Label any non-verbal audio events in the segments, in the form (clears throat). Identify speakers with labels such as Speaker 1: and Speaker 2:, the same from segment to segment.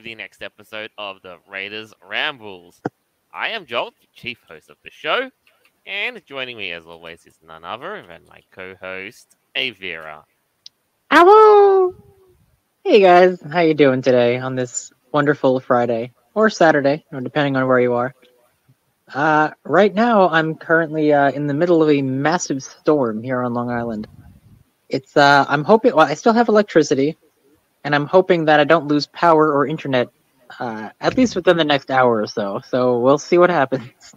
Speaker 1: with the next episode of the Raiders Rambles. I am Joel, the chief host of the show, and joining me as always is none other than my co-host, Aeveirra.
Speaker 2: Hello. Hey guys, how you doing today on this wonderful Friday or Saturday, depending on where you are? Uh, right now, I'm currently uh, in the middle of a massive storm here on Long Island. It's uh, I'm hoping. Well, I still have electricity, and I'm hoping that I don't lose power or internet, uh, at least within the next hour or so. So we'll see what happens.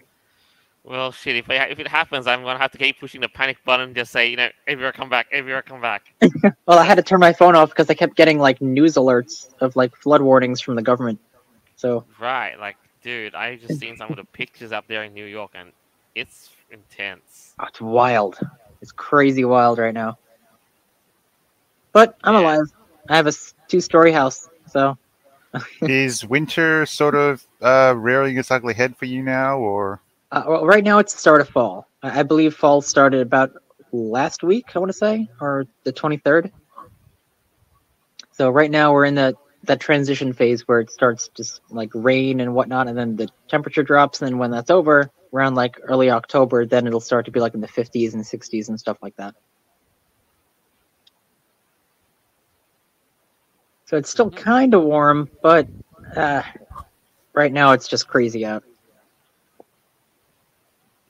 Speaker 1: Well, shit. If, I, if it happens, I'm gonna have to keep pushing the panic button. And just say, you know, Aeveirra, come back. Aeveirra, come back. (laughs)
Speaker 2: well, I had to turn my phone off because I kept getting like news alerts of like flood warnings from the government. So
Speaker 1: right, like, dude, I just seen some of the pictures up there in New York, and it's intense.
Speaker 2: Oh, it's wild. It's crazy wild right now. But I'm
Speaker 1: Yeah.
Speaker 2: alive. I have a two-story house, so (laughs)
Speaker 3: is winter sort of uh, rearing its ugly head for you now, or
Speaker 2: uh, well, right now it's the start of fall. I, I believe fall started about last week. I want to say, or the 23rd. So right now we're in that that transition phase where it starts just like rain and whatnot, and then the temperature drops. And then when that's over, around like early October, then it'll start to be like in the 50s and 60s and stuff like that. So it's still kind of warm, but uh, right now it's just crazy out.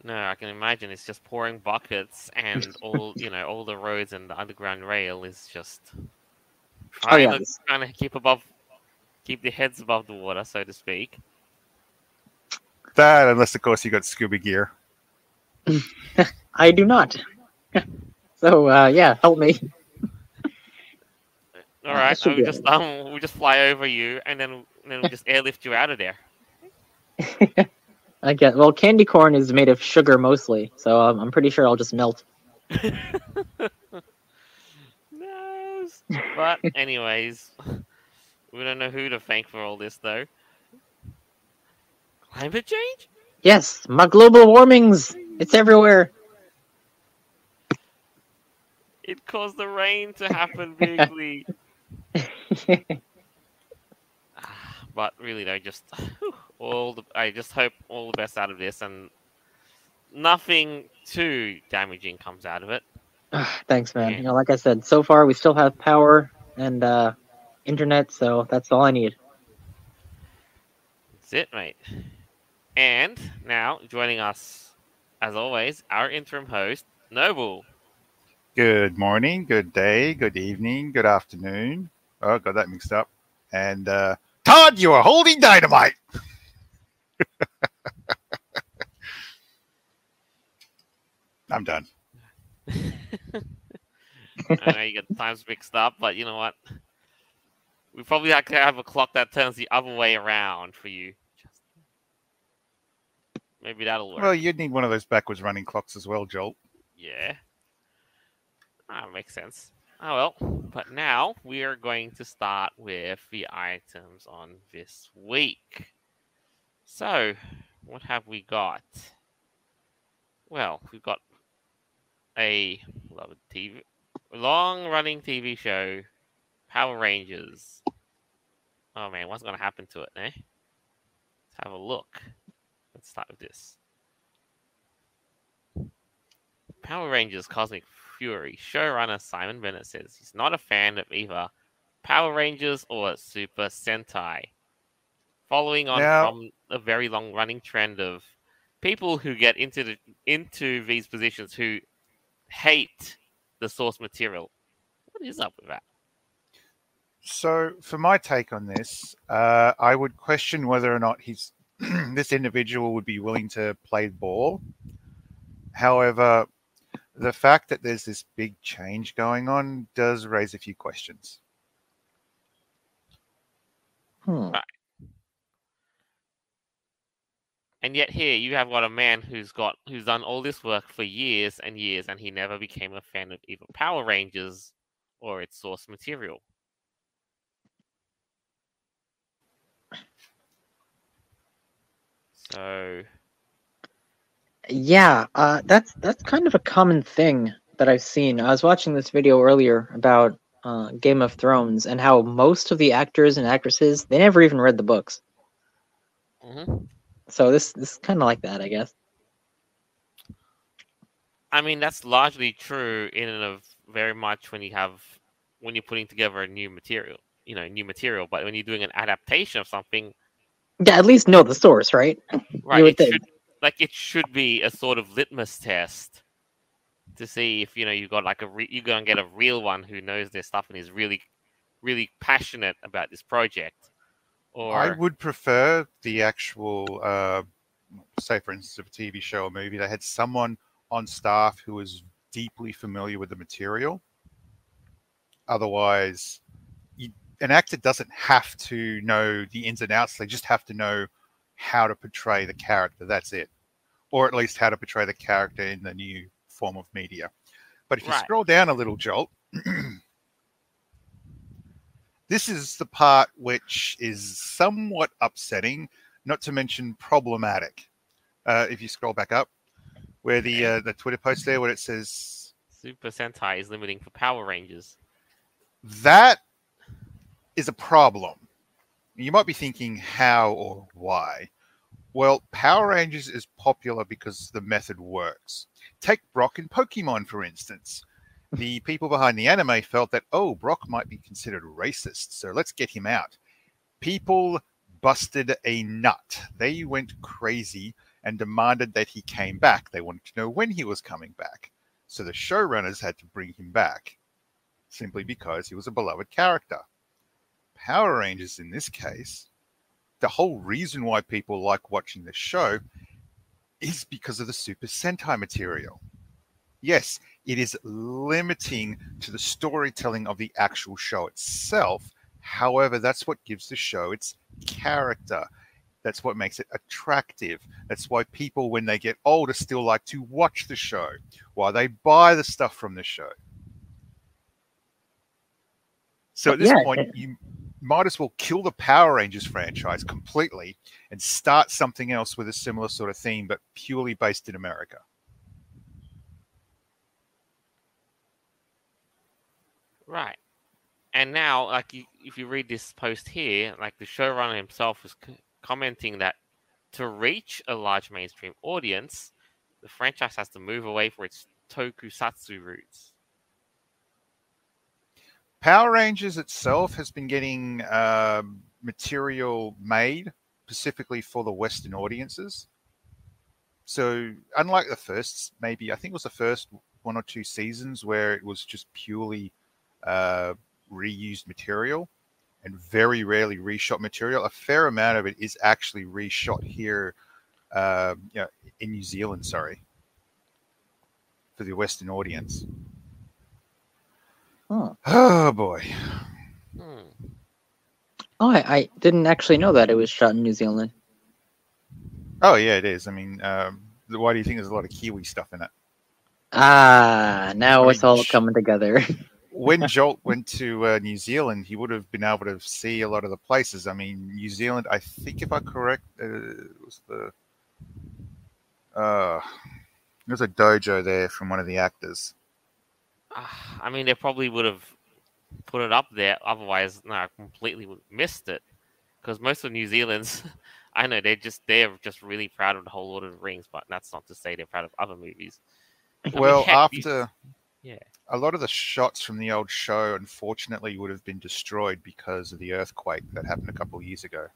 Speaker 1: No, I can imagine it's just pouring buckets, and (laughs) all you know, all the roads and the underground rail is just
Speaker 2: Oh
Speaker 1: trying
Speaker 2: yeah,
Speaker 1: to trying to keep above, keep the heads above the water, so to speak.
Speaker 3: that? Unless, of course, you got scuba gear. (laughs)
Speaker 2: I do not. (laughs) so uh, yeah, help me.
Speaker 1: All right, (laughs)
Speaker 2: should
Speaker 1: we just um, (laughs) we just fly over you, and then and then we just airlift you out of there. (laughs)
Speaker 2: I get well. Candy corn is made of sugar mostly, so um, I'm pretty sure I'll just melt.
Speaker 1: no. But anyways, we don't know who to thank for all this though. Climate change?
Speaker 2: Yes, my global warmings. It's everywhere.
Speaker 1: It caused the rain to happen bigly. (laughs) but really though, just all the I just hope all the best out of this and nothing too damaging comes out of it. (sighs)
Speaker 2: Thanks, man.
Speaker 1: Yeah.
Speaker 2: You know, like I said, so far we still have power and uh, internet, so that's all I need.
Speaker 1: That's it, mate. And now joining us, as always, our interim host, Noble.
Speaker 3: Good morning, good day, good evening, good afternoon. Oh, got that mixed up. And uh, Todd, you are holding dynamite. (laughs) I'm done.
Speaker 1: I know you get the times mixed up, but you know what? We probably have to have a clock that turns the other way around for you. Maybe that'll work.
Speaker 3: Well, you'd need one of those backwards running clocks as well, Joel.
Speaker 1: Yeah. That makes sense. Oh well. But now we are going to start with the items on this week. So, what have we got? Well, we've got a loved TV, long-running TV show, Power Rangers. Oh man, what's going to happen to it, eh? Let's have a look. Let's start with this. Power Rangers Cosmic Fury showrunner Simon Bennett says he's not a fan of either Power Rangers or Super Sentai. Following on
Speaker 3: Now-
Speaker 1: from a very long running trend of people who get into the into these positions who hate the source material. What is up with that?
Speaker 3: So, for my take on this, uh, I would question whether or not he's (clears throat) this individual would be willing to play ball. However, the fact that there's this big change going on does raise a few questions.
Speaker 2: Hmm.
Speaker 1: And yet here you have got a man who's got who's done all this work for years and years and he never became a fan of either Power Rangers or its source material. So
Speaker 2: Yeah, uh, that's that's kind of a common thing that I've seen. I was watching this video earlier about uh, Game of Thrones and how most of the actors and actresses they never even read the books.
Speaker 1: hmm
Speaker 2: So this this is kind of like that, I guess.
Speaker 1: I mean, that's largely true in and of very much when you have when you're putting together a new material, you know, new material. But when you're doing an adaptation of something,
Speaker 2: Yeah, at least know the source, right?
Speaker 1: right? It should like it should be a sort of litmus test to see if you know you got like a re- you go and get a real one who knows their stuff and is really, really passionate about this project. Or
Speaker 3: I would prefer the actual, uh, say, for instance, of a TV show or movie they had someone on staff who was deeply familiar with the material. Otherwise, you, an actor doesn't have to know the ins and outs. They just have to know how to portray the character. That's it. Or at least how to portray the character in the new form of media. But if you
Speaker 1: Right.
Speaker 3: scroll down a little, Jolt, (clears throat) this is the part which is somewhat upsetting, not to mention problematic. Uh, if you scroll back up, where the uh, the Twitter post there, where it says
Speaker 1: Super Sentai is limiting for Power Rangers.
Speaker 3: that is a problem. You might be thinking how or why. Well, Power Rangers is popular because the method works. Take Brock in Pokemon, for instance. The (laughs) people behind the anime felt that, oh, Brock might be considered racist, so let's get him out. People busted a nut. They went crazy and demanded that he came back. They wanted to know when he was coming back. So the showrunners had to bring him back simply because he was a beloved character. Power Rangers, in this case, the whole reason why people like watching the show is because of the Super Sentai material. Yes, it is limiting to the storytelling of the actual show itself. However, that's what gives the show its character. That's what makes it attractive. That's why people, when they get older, still like to watch the show, why they buy the stuff from the show. So at this
Speaker 2: Yeah,
Speaker 3: point, you might as well kill the Power Rangers franchise completely and start something else with a similar sort of theme, but purely based in America.
Speaker 1: Right. And now, like, if you read this post here, like the showrunner himself was commenting that to reach a large mainstream audience, the franchise has to move away from its tokusatsu roots.
Speaker 3: Power Rangers itself has been getting uh, material made specifically for the Western audiences. So, unlike the first, maybe I think it was the first one or two seasons where it was just purely uh, reused material and very rarely reshot material. A fair amount of it is actually reshot here, uh, you know, in New Zealand. Sorry, for the Western audience.
Speaker 2: Oh,
Speaker 3: Oh boy.
Speaker 1: Hmm.
Speaker 2: oh I, I didn't actually know that it was shot in New Zealand.
Speaker 3: Oh yeah, it is. I mean, um, why do you think there's a lot of Kiwi stuff in it?
Speaker 2: Ah, now
Speaker 3: I
Speaker 2: it's all coming together. (laughs)
Speaker 3: When Jolt went to uh, New Zealand, he would have been able to see a lot of the places. I mean, New Zealand. I think if I correct, uh, it was the uh, there's a dojo there from one of the actors.
Speaker 1: Ah, I mean, they probably would have put it up there. Otherwise, no, I completely missed it. Because most of New Zealand's, (laughs) I know they're just they're just really proud of the whole Lord of the Rings, but that's not to say they're proud of other movies. I mean,
Speaker 3: Well,
Speaker 1: heck, you-
Speaker 3: after
Speaker 1: yeah.
Speaker 3: a lot of the shots from the old show, unfortunately, would have been destroyed because of the earthquake that happened a couple of years ago.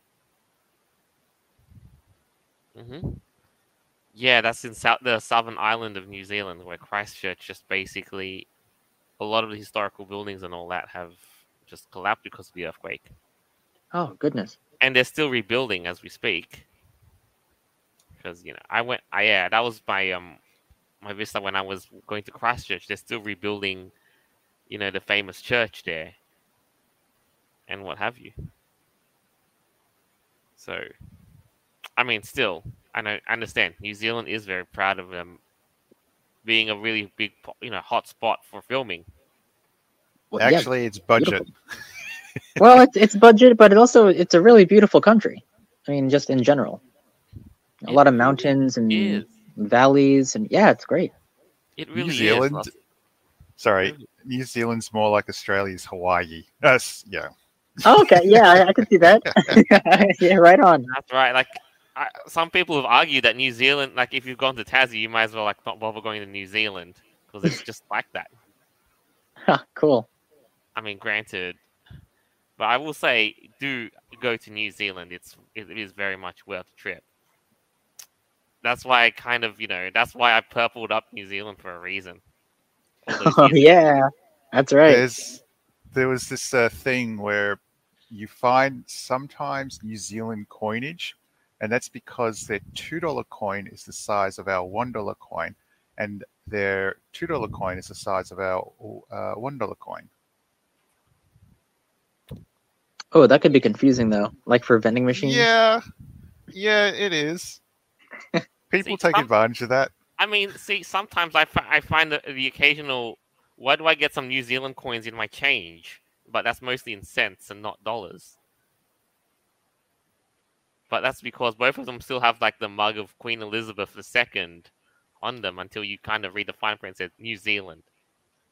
Speaker 1: hmm Yeah, that's in south, the southern island of New Zealand, where Christchurch just basically a lot of the historical buildings and all that have just collapsed because of the earthquake,
Speaker 2: oh goodness.
Speaker 1: and they're still rebuilding as we speak. Because you know, I went, I yeah, that was my um my vista when I was going to Christchurch. They're still rebuilding, you know, the famous church there, and what have you. So, I mean, still, I know, I understand. New Zealand is very proud of them being a really big, you know, hot spot for filming.
Speaker 2: Well, yeah,
Speaker 3: Actually, it's budget. (laughs)
Speaker 2: well, it's it's budget, but it also it's a really beautiful country. I mean, just in general, a
Speaker 1: It
Speaker 2: lot of mountains and
Speaker 1: Is
Speaker 2: valleys, and yeah, it's great.
Speaker 1: it really
Speaker 3: Zealand
Speaker 1: is?
Speaker 3: Sorry, New Zealand's more like Australia's Hawaii. Yes, yeah.
Speaker 2: Oh, okay, yeah, I, I can see that. (laughs) (laughs) yeah, right on.
Speaker 1: That's right. Like I, some people have argued that New Zealand, like if you've gone to Tassie, you might as well like not bother going to New Zealand because it's just (laughs) like that.
Speaker 2: Huh, cool.
Speaker 1: I mean, granted, but I will say, do go to New Zealand. It's it is very much worth the trip. That's why I kind of, you know, that's why I purpled up New Zealand for a reason. (laughs)
Speaker 2: Oh yeah, that's right.
Speaker 3: There's there was this uh, thing where you find sometimes New Zealand coinage, and that's because their two dollar coin is the size of our one dollar coin, and their two dollar coin is the size of our uh, one dollar coin.
Speaker 2: Oh, that could be confusing though, like for vending machines.
Speaker 3: Yeah, yeah, it is. (laughs) People
Speaker 1: See,
Speaker 3: take
Speaker 1: some-
Speaker 3: advantage of that.
Speaker 1: I mean, see, sometimes I, fi- I find the, the occasional. Why do I get some New Zealand coins in my change? But that's mostly in cents and not dollars. But that's because both of them still have like the mug of Queen Elizabeth II on them until you kind of read the fine print says New Zealand.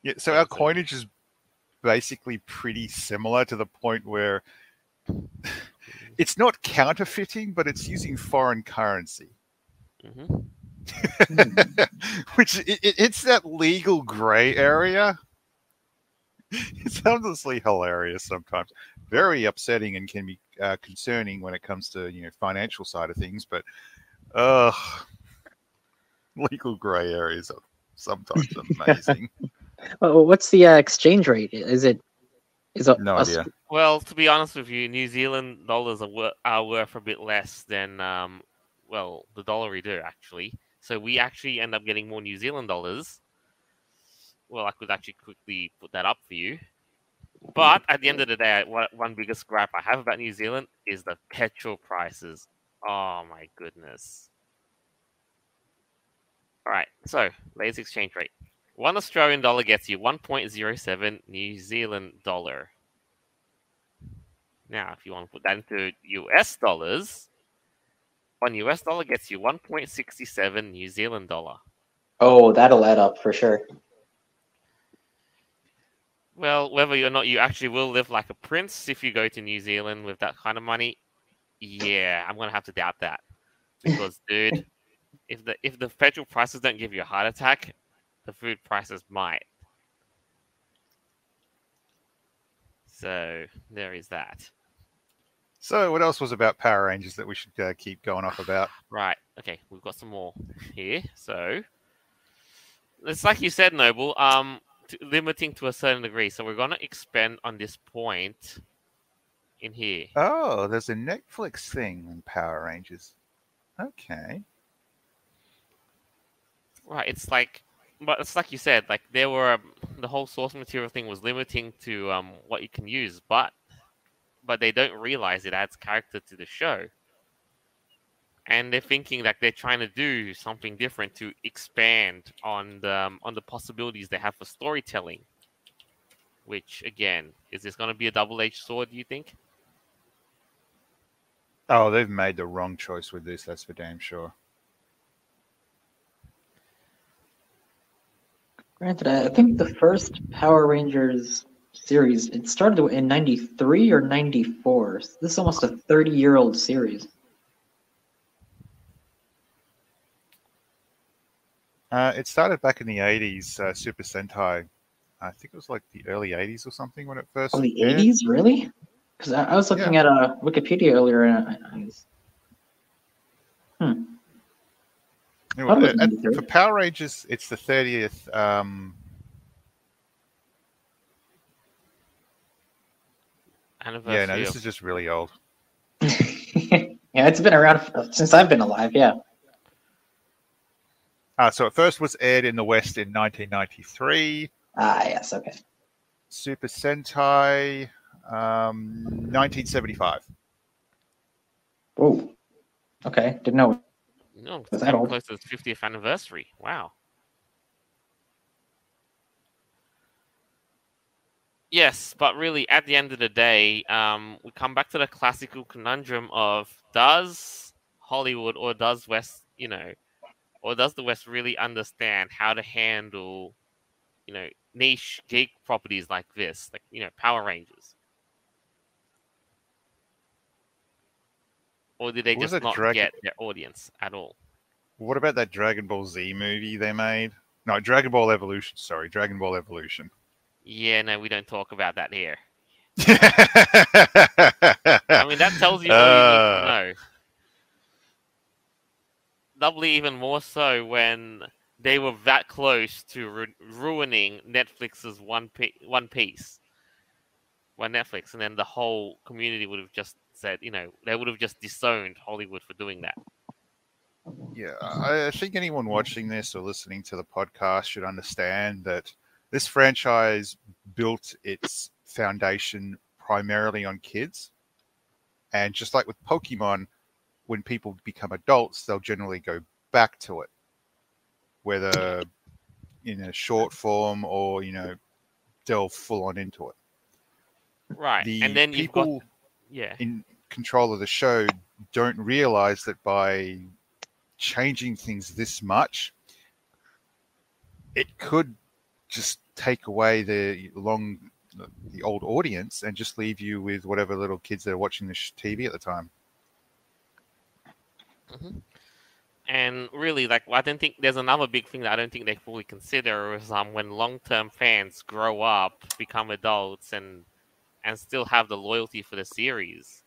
Speaker 3: Yeah, so our coinage is basically pretty similar to the point where (laughs) it's not counterfeiting, but it's using foreign currency.
Speaker 1: hmm (laughs)
Speaker 3: which it, it, it's that legal gray area. (laughs) It's endlessly hilarious sometimes, very upsetting, and can be uh, concerning when it comes to you know financial side of things. But, uh, (laughs) legal gray areas are sometimes (laughs) amazing.
Speaker 2: Oh, what's the uh, exchange rate? Is it? Is it?
Speaker 3: No
Speaker 2: Aus-
Speaker 3: idea.
Speaker 1: Well, to be honest with you, New Zealand dollars are, wor- are worth a bit less than, um, well, the dollar we do actually. So we actually end up getting more New Zealand dollars. Well, I could actually quickly put that up for you. But at the end of the day, one one biggest gripe I have about New Zealand is the petrol prices. Oh my goodness. All right, so latest exchange rate. One Australian dollar gets you 1.07 New Zealand dollar. Now, if you want to put that into US dollars, one US dollar gets you 1.67 New Zealand dollar.
Speaker 2: Oh, that'll add up for sure.
Speaker 1: Well, whether or not you actually will live like a prince if you go to New Zealand with that kind of money, yeah, I'm gonna have to doubt that. Because, (laughs) dude, if the if the petrol prices don't give you a heart attack, the food prices might. So there is that.
Speaker 3: So, what else was about Power Rangers that we should uh, keep going off about? (sighs)
Speaker 1: Right. Okay, we've got some more here. So it's like you said, Noble. Um, to, limiting to a certain degree. So we're gonna expand on this point in here.
Speaker 3: Oh, there's a Netflix thing in Power Rangers. Okay.
Speaker 1: Right. It's like, but it's like you said. Like there were um, the whole source material thing was limiting to um what you can use, but but they don't realize it adds character to the show. And they're thinking that they're trying to do something different to expand on the um, on the possibilities they have for storytelling. Which again, is this going to be a double-edged sword? Do you think?
Speaker 3: Oh, they've made the wrong choice with this. That's for damn sure.
Speaker 2: Granted, I I think the first Power Rangers series it started in '93 or '94. So this is almost a 30-year-old series.
Speaker 3: Uh, it started back in the 80s, uh, Super Sentai. I think it was like the early 80s or something when it first.
Speaker 2: Oh, the
Speaker 3: aired.
Speaker 2: 80s, really? Because I, I was looking at uh, Wikipedia earlier, and I, I was,
Speaker 3: Anyway,
Speaker 2: Thought
Speaker 3: uh, and for Power Rangers, it's the 30th. Um,
Speaker 1: Anniversary.
Speaker 3: yeah, no, this is just really old. (laughs)
Speaker 2: yeah, it's been around since I've been alive. Yeah.
Speaker 3: Uh, so it first was aired in the West in 1993.
Speaker 2: Ah, yes. Okay.
Speaker 3: Super Sentai, um, 1975.
Speaker 2: Oh, Okay. Didn't know.
Speaker 1: no, it's
Speaker 2: Was that
Speaker 1: getting
Speaker 2: old?
Speaker 1: close to its 50th anniversary. Wow. Yes, but really, at the end of the day, um, we come back to the classical conundrum of does Hollywood or does West, you know, or does the West really understand how to handle you know niche geek properties like this, like you know Power Rangers? Or did they
Speaker 3: What
Speaker 1: just not
Speaker 3: Dragon-
Speaker 1: get their audience at all?
Speaker 3: What about that Dragon Ball Z movie they made? No, Dragon Ball Evolution. Sorry, Dragon Ball Evolution.
Speaker 1: Yeah, no, we don't talk about that here. (laughs)
Speaker 3: I
Speaker 1: mean, that tells you all you
Speaker 3: Uh.
Speaker 1: need to know. Doubly even more so when they were that close to ru- ruining Netflix's One Pi- One Piece, One Netflix, and then the whole community would have just said, you know, they would have just disowned Hollywood for doing that.
Speaker 3: Yeah, I think anyone watching this or listening to the podcast should understand that this franchise built its foundation primarily on kids. And just like with Pokemon, when people become adults, they'll generally go back to it, whether in a short form or, you know, delve full on into it.
Speaker 1: Right,
Speaker 3: The
Speaker 1: and then
Speaker 3: people
Speaker 1: got yeah,
Speaker 3: in control of the show don't realize that by changing things this much, it could just take away the long, the old audience and just leave you with whatever little kids that are watching the sh- TV at the time.
Speaker 1: And really, like, I don't think there's another big thing that I don't think they fully consider is um when long-term fans grow up, become adults, and and still have the loyalty for the series.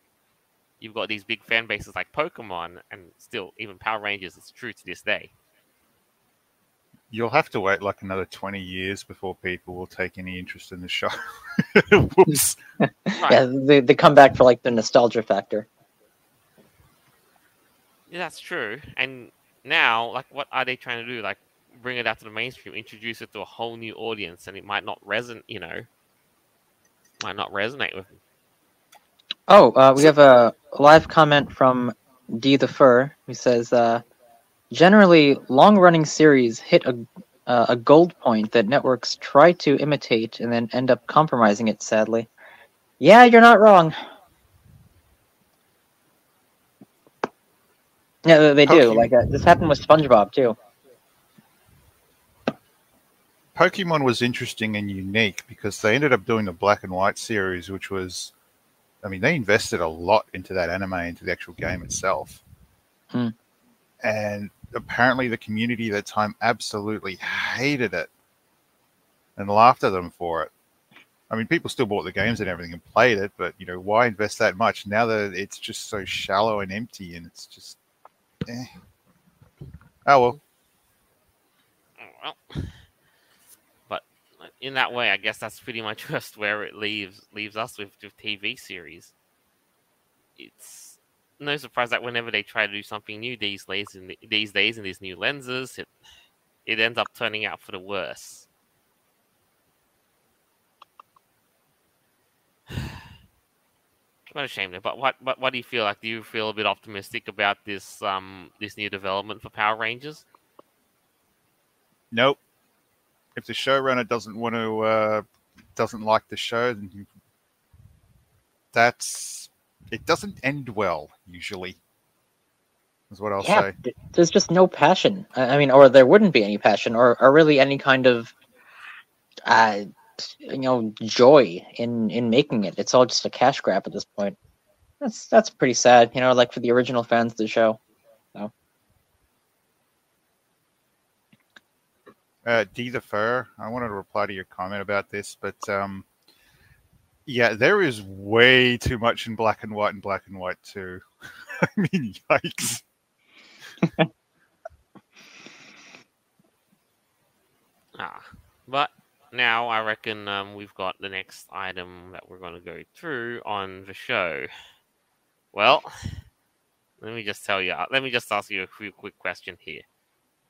Speaker 1: You've got these big fan bases like Pokemon, and still even Power Rangers is true to this day.
Speaker 3: You'll have to wait like another 20 years before people will take any interest in the show. (laughs) (laughs) Whoops.
Speaker 1: Right.
Speaker 2: Yeah, they, they come back for like the nostalgia factor.
Speaker 1: Yeah, that's true. And now, like, what are they trying to do? Like, bring it out to the mainstream, introduce it to a whole new audience, and it might not resonate. You know, might not resonate with.
Speaker 2: Oh, uh, we have a live comment from D the Fur who says, uh, "Generally, long-running series hit a uh, a gold point that networks try to imitate and then end up compromising it. Sadly, yeah, you're not wrong. Yeah, they- do.
Speaker 3: Pokemon-
Speaker 2: Like uh, this happened with SpongeBob too.
Speaker 3: Pokemon was interesting and unique because they ended up doing the black and white series, which was, I mean, they invested a lot into that anime, into the actual game itself.
Speaker 2: Hmm.
Speaker 3: And apparently, the community at the time absolutely hated it and laughed at them for it. I mean, people still bought the games and everything and played it, but you know, why invest that much now that it's just so shallow and empty and it's just, eh. Oh well.
Speaker 1: Oh, Well, but in that way, I guess that's pretty much (laughs) just where it leaves leaves us with, with TV series. It's no surprise that whenever they try to do something new these days, in these days in these new lenses, it it ends up turning out for the worse. What a shame. But what, what what do you feel like? Do you feel a bit optimistic about this um this new development for Power Rangers?
Speaker 3: Nope. If the showrunner doesn't want to, uh, doesn't like the show, then that's it. Doesn't end well usually. Is what I'll
Speaker 2: yeah,
Speaker 3: say.
Speaker 2: there's just no passion. I I mean, or there wouldn't be any passion, or, or really any kind of, uh, you know, joy in in making it. It's all just a cash grab at this point. That's that's pretty sad. You know, like for the original fans of the show. So.
Speaker 3: Uh, D the Fur, I wanted to reply to your comment about this, but um, yeah, there is way too much in black and white and black and white too. (laughs) I mean, yikes. (laughs)
Speaker 1: Ah, but now I reckon um, we've got the next item that we're going to go through on the show. Well, let me just tell you. Let me just ask you a few quick question here.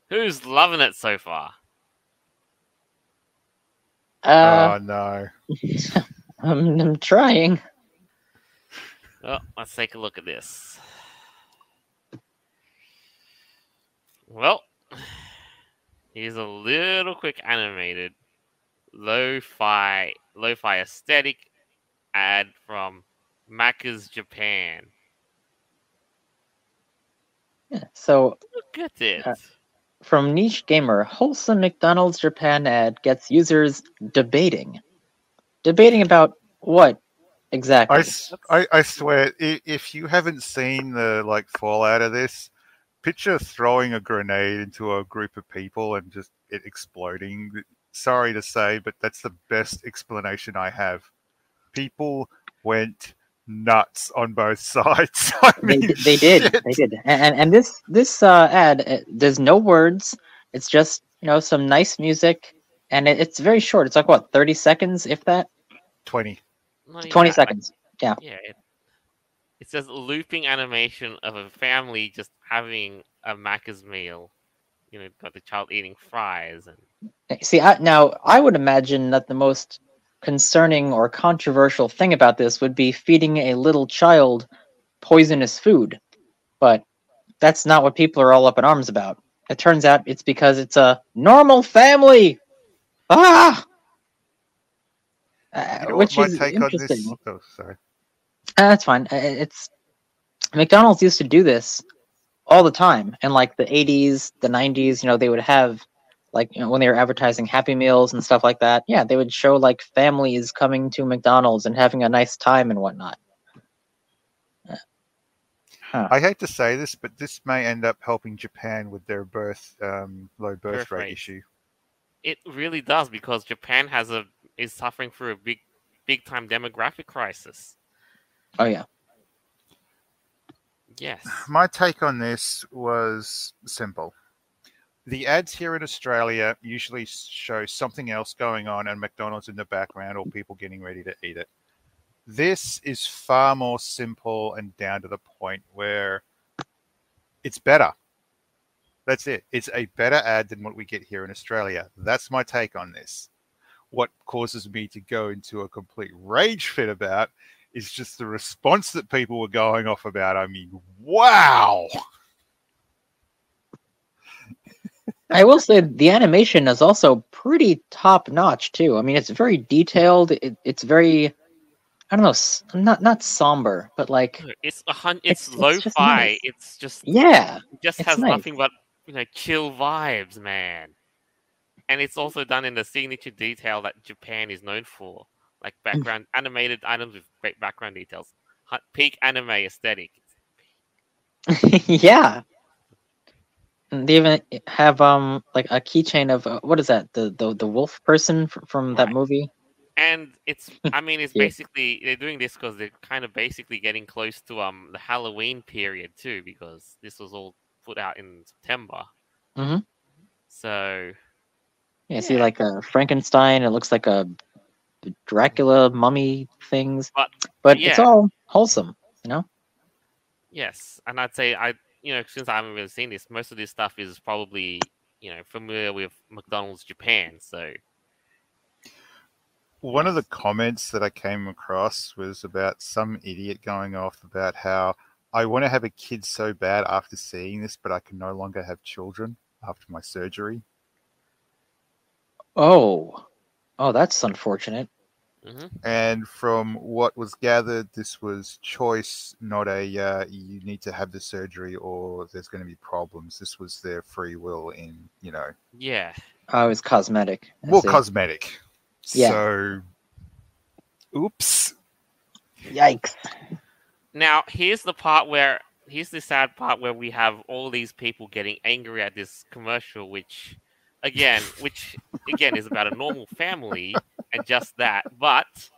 Speaker 1: Who's loving it so far?
Speaker 2: Uh,
Speaker 3: oh no. (laughs)
Speaker 2: I'm, I'm trying.
Speaker 1: Well, let's take a look at this. Well, here's a little quick animated lo-fi lo-fi aesthetic ad from Macca's Japan.
Speaker 2: Yeah, so
Speaker 1: Look at it.
Speaker 2: Uh, from Niche Gamer, wholesome McDonald's Japan ad gets users debating. Debating about what exactly?
Speaker 3: I, swear, i- if you haven't seen the like fallout of this, picture throwing a grenade into a group of people and just it exploding. Sorry to say, but that's the best explanation I have. People went nuts on both (laughs) sides. I
Speaker 2: they,
Speaker 3: mean,
Speaker 2: d- they did. They did. And and, and this this uh, ad, uh, there's no words. It's just you know some nice music, and it, it's very short. It's like what thirty seconds, if that.
Speaker 3: Twenty.
Speaker 1: Not even
Speaker 2: Twenty
Speaker 1: that, like,
Speaker 2: seconds.
Speaker 1: yeah, it, it's just looping animation of a family just having a Macca's meal. You know, got the child eating fries and
Speaker 2: See, I, now I would imagine that the most concerning or controversial thing about this would be feeding a little child poisonous food, but that's not what people are all up in arms about. It turns out it's because it's a normal family. Ah, Uh,
Speaker 3: You know
Speaker 2: which is
Speaker 3: my take on
Speaker 2: interesting.
Speaker 3: this? Oh, sorry.
Speaker 2: Uh, that's fine. Uh, It's McDonald's used to do this all the time in like the 80s, the 90s. You know, they would have like you know when they were advertising Happy Meals and stuff like that. Yeah, they would show like families coming to McDonald's and having a nice time and whatnot. Uh, Huh.
Speaker 3: I hate to say this, but this may end up helping Japan with their birth um, low birth,
Speaker 1: Birth
Speaker 3: rate
Speaker 1: rate.
Speaker 3: issue.
Speaker 1: it really does because Japan has a is suffering through a big big time demographic crisis.
Speaker 2: Oh yeah.
Speaker 1: Yes.
Speaker 3: My take on this was simple. The ads here in Australia usually show something else going on and McDonald's in the background or people getting ready to eat it. This is far more simple and down to the point where it's better. That's it. It's a better ad than what we get here in Australia. That's my take on this. What causes me to go into a complete rage fit about is just the response that people were going off about. I mean, wow.
Speaker 2: I will say the animation is also pretty top notch too. I mean, it's very detailed. It, it's very, I don't know, not not somber, but like,
Speaker 1: It's a hun-
Speaker 2: It's-
Speaker 1: it's,
Speaker 2: it's
Speaker 1: lo-fi.
Speaker 2: just nice.
Speaker 1: It's just
Speaker 2: yeah,
Speaker 1: it just has
Speaker 2: nice.
Speaker 1: nothing but you know chill vibes, man. And it's also done in the signature detail that Japan is known for, like
Speaker 2: Mm.
Speaker 1: background animated items with great background details, peak anime aesthetic. (laughs)
Speaker 2: yeah. They even have um like a keychain of uh, what is that the the the wolf person fr- from that
Speaker 1: Right.
Speaker 2: movie?
Speaker 1: and it's (laughs) i mean it's
Speaker 2: Yeah.
Speaker 1: basically they're doing this because they're kind of basically getting close to um the halloween period too because this was all put out in september
Speaker 2: Mhm.
Speaker 1: so
Speaker 2: Yeah, see like a Frankenstein. It looks like a Dracula mummy things,
Speaker 1: But-
Speaker 2: but it's all wholesome. You know.
Speaker 1: Yes and i'd say i you know since i haven't really seen this most of this stuff is probably you know familiar with mcdonald's japan so
Speaker 3: One of the comments that I came across was about some idiot going off about how I want to have a kid so bad after seeing this, but I can no longer have children after my surgery.
Speaker 2: Oh, oh, that's unfortunate.
Speaker 1: Hmm
Speaker 3: And from what was gathered, this was choice, not a uh, you need to have the surgery or there's going to be problems. This was their free will in, you know,
Speaker 1: yeah
Speaker 2: Oh, was cosmetic. I
Speaker 3: more
Speaker 2: see.
Speaker 3: cosmetic.
Speaker 2: Yeah.
Speaker 3: So, oops.
Speaker 2: Yikes.
Speaker 1: now here's the part where here's the sad part where we have all these people getting angry at this commercial which again which again is about a normal family and just that but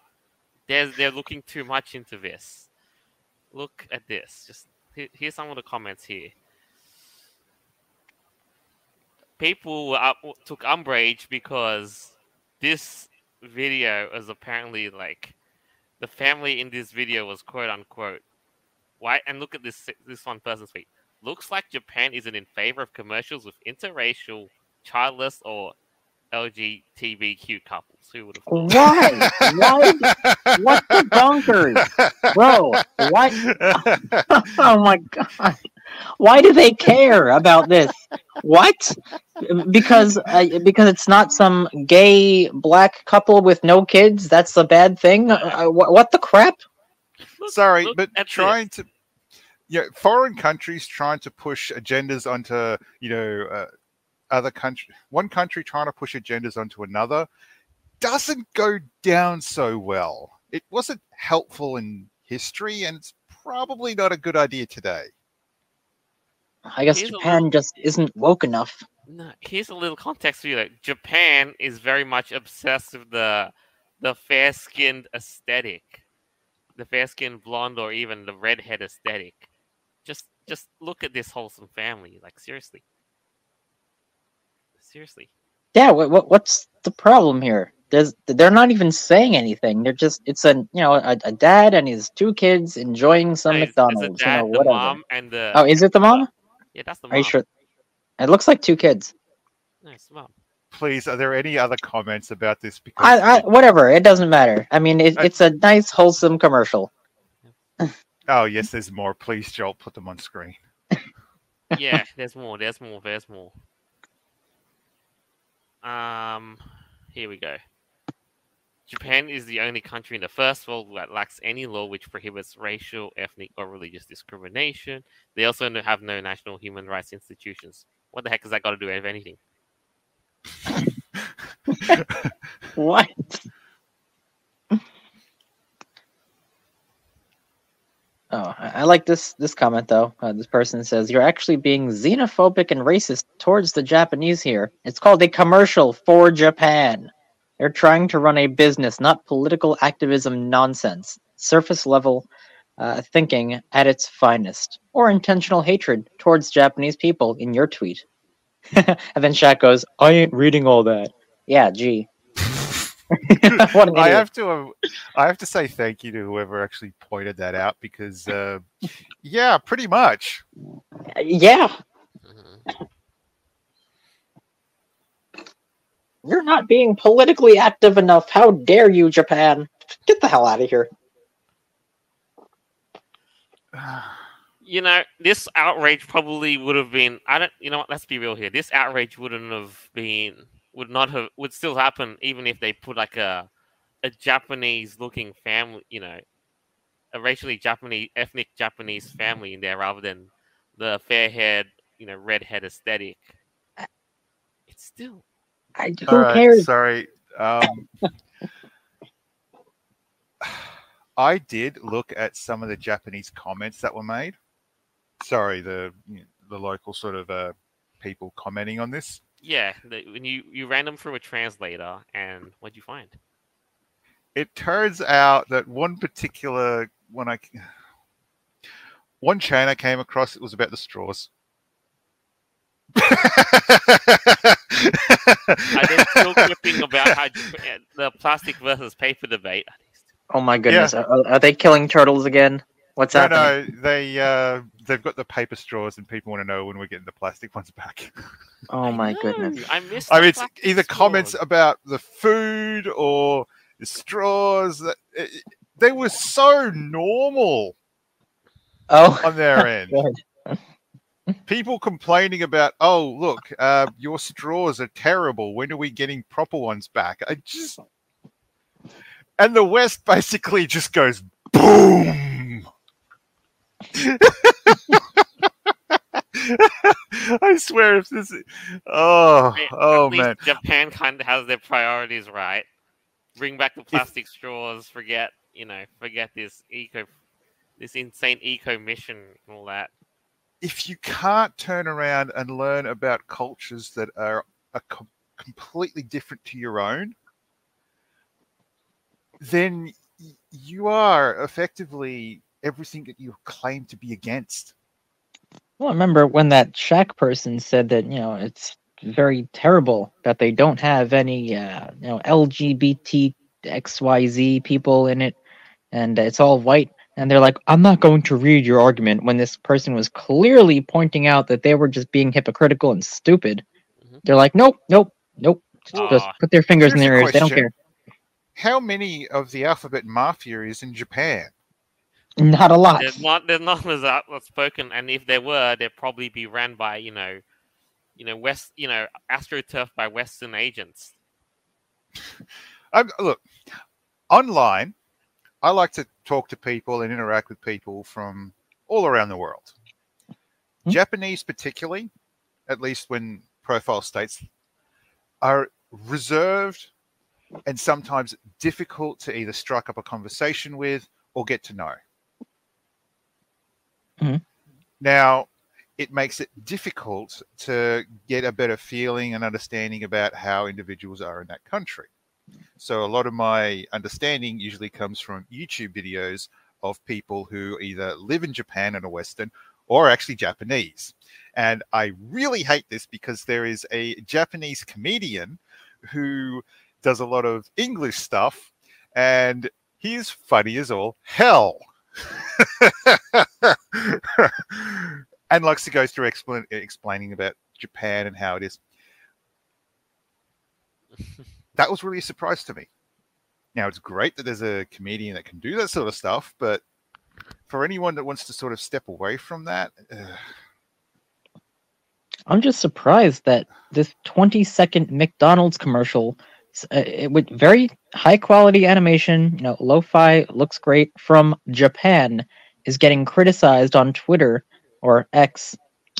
Speaker 1: there's they're looking too much into this. Look at this. Just here- here's some of the comments here. People up, took umbrage because this video is apparently like the family in this video was quote unquote white. and look at this this one person's tweet. Looks like japan isn't in favor of commercials with interracial childless or lgbtq couples who would have thought
Speaker 2: Why? Why? What the bonkers, bro? Why? (laughs) Oh my god! Why do they care about this? What? Because uh, because it's not some gay black couple with no kids. That's a bad thing. Uh, what, what the crap?
Speaker 1: Look-
Speaker 3: Sorry,
Speaker 1: look
Speaker 3: but trying
Speaker 1: this.
Speaker 3: to, yeah, foreign countries trying to push agendas onto, you know, uh, other country, one country trying to push agendas onto another, doesn't go down so well. It wasn't helpful in history, and it's probably not a good idea today.
Speaker 2: I guess
Speaker 1: Here's a
Speaker 2: Japan just isn't woke enough.
Speaker 1: No, here's a little context for you. Like Japan is very much obsessed with the the fair skinned aesthetic, the fair skinned blonde or even the redhead aesthetic. Just just look at this wholesome family. Like seriously, seriously.
Speaker 2: Yeah, what, what what's the problem here? There's, they're not even saying anything. They're just it's a you know a, a dad and his two kids enjoying some
Speaker 1: No, it's- it's the
Speaker 2: McDonald's.
Speaker 1: dad,
Speaker 2: you know,
Speaker 1: the
Speaker 2: whatever.
Speaker 1: mom, and the
Speaker 2: Oh, is it the mom?
Speaker 1: yeah, that's the mom.
Speaker 2: Are you sure? It looks like two kids.
Speaker 1: No, it's mom.
Speaker 3: Please, are there any other comments about this? Because
Speaker 2: I, I whatever. It doesn't matter. I mean, it,
Speaker 3: I-
Speaker 2: it's a nice wholesome commercial. (laughs)
Speaker 3: oh yes, there's more. Please, Joel, put them on screen. (laughs)
Speaker 1: yeah, there's more. There's more. There's more. Um, here we go. Japan is the only country in the first world that lacks any law which prohibits racial, ethnic, or religious discrimination. They also have no national human rights institutions. What the heck has that got to do with anything? (laughs)
Speaker 2: What? Oh, I like this this comment though. Uh, this person says you're actually being xenophobic and racist towards the Japanese here. It's called a commercial for Japan. They're trying to run a business, not political activism nonsense. Surface level uh, thinking at its finest, or intentional hatred towards Japanese people in your tweet. (laughs) and then Shaq goes, "I ain't reading all that." Yeah, gee. (laughs) what an
Speaker 3: I have to, uh, I have to say thank you to whoever actually pointed that out because, uh, yeah, pretty much.
Speaker 2: Yeah,
Speaker 1: Mhm.
Speaker 2: you're not being politically active enough. How dare you, Japan? Get the hell out of here.
Speaker 1: You know, this outrage probably would have been. I don't. You know what? Let's be real here. This outrage wouldn't have been. Would not have. Would still happen even if they put like a a Japanese looking family. You know, a racially Japanese, ethnic Japanese family in there rather than the fair haired, you know, red head aesthetic. It's still.
Speaker 2: I, who
Speaker 3: All right,
Speaker 2: cares?
Speaker 3: sorry. Um, (laughs) I did look at some of the Japanese comments that were made. Sorry, the the local sort of uh, people commenting on this.
Speaker 1: Yeah, the, when you you ran them through a translator, and what'd you find?
Speaker 3: It turns out that one particular one I one chain I came across it was about the straws.
Speaker 1: Are they still (laughs) quipping about how eh, the plastic versus paper debate?
Speaker 2: Oh my goodness, are, are they killing turtles again? What's
Speaker 3: No,
Speaker 2: happening?
Speaker 3: no, they uh, they've got the paper straws, and people want to know when we're getting the plastic ones back. (laughs)
Speaker 2: Oh my
Speaker 1: know,
Speaker 2: goodness.
Speaker 1: I missed.
Speaker 3: I mean, it's
Speaker 1: plastic
Speaker 3: either comments about the food or the straws. That it, they were so normal
Speaker 2: Oh,
Speaker 3: on their (laughs) end. (laughs) People complaining about, oh look, uh, your straws are terrible. When are we getting proper ones back? I just and the West basically just goes boom. (laughs) I swear, if this, oh, oh man,
Speaker 1: Japan kind of has their priorities right. Bring back the plastic straws. Forget, you know, forget this eco, this insane eco mission and all that.
Speaker 3: if you can't turn around and learn about cultures that are, are com- completely different to your own, then you are effectively everything that you claim to be against.
Speaker 2: Well, I remember when that Shaq person said that you know it's very terrible that they don't have any uh, you know LGBT XYZ people in it, and it's all white. And they're like, I'm not going to read your argument when this person was clearly pointing out that they were just being hypocritical and stupid.
Speaker 1: Mhm.
Speaker 2: They're like, nope, nope, nope. Just
Speaker 1: Aw.
Speaker 2: put their fingers in their
Speaker 3: a
Speaker 2: ears. They don't care.
Speaker 3: How many of the alphabet mafia is in Japan?
Speaker 2: Not a lot.
Speaker 1: There's not there's not as outspoken, and if there were, they'd probably be ran by you know, you know West, you know AstroTurf by Western agents. (laughs)
Speaker 3: Um, look, online, I like to talk to people and interact with people from all around the world.
Speaker 2: Hmm.
Speaker 3: Japanese, particularly, at least when profile states, are reserved and sometimes difficult to either strike up a conversation with or get to know.
Speaker 2: Mhm.
Speaker 3: Now, it makes it difficult to get a better feeling and understanding about how individuals are in that country. So, a lot of my understanding usually comes from YouTube videos of people who either live in Japan and are Western or actually Japanese. And I really hate this because there is a Japanese comedian who does a lot of English stuff and he's funny as all hell. (laughs) and likes to go through explan- explaining about Japan and how it is. (laughs) that was really a surprise to me. Now, it's great that there's a comedian that can do that sort of stuff, but for anyone that wants to sort of step away from that, uh,
Speaker 2: I'm just surprised that this 20 second McDonald's commercial s- uh, it- with very high quality animation, you know, lo-fi looks great from Japan is getting criticized on Twitter or X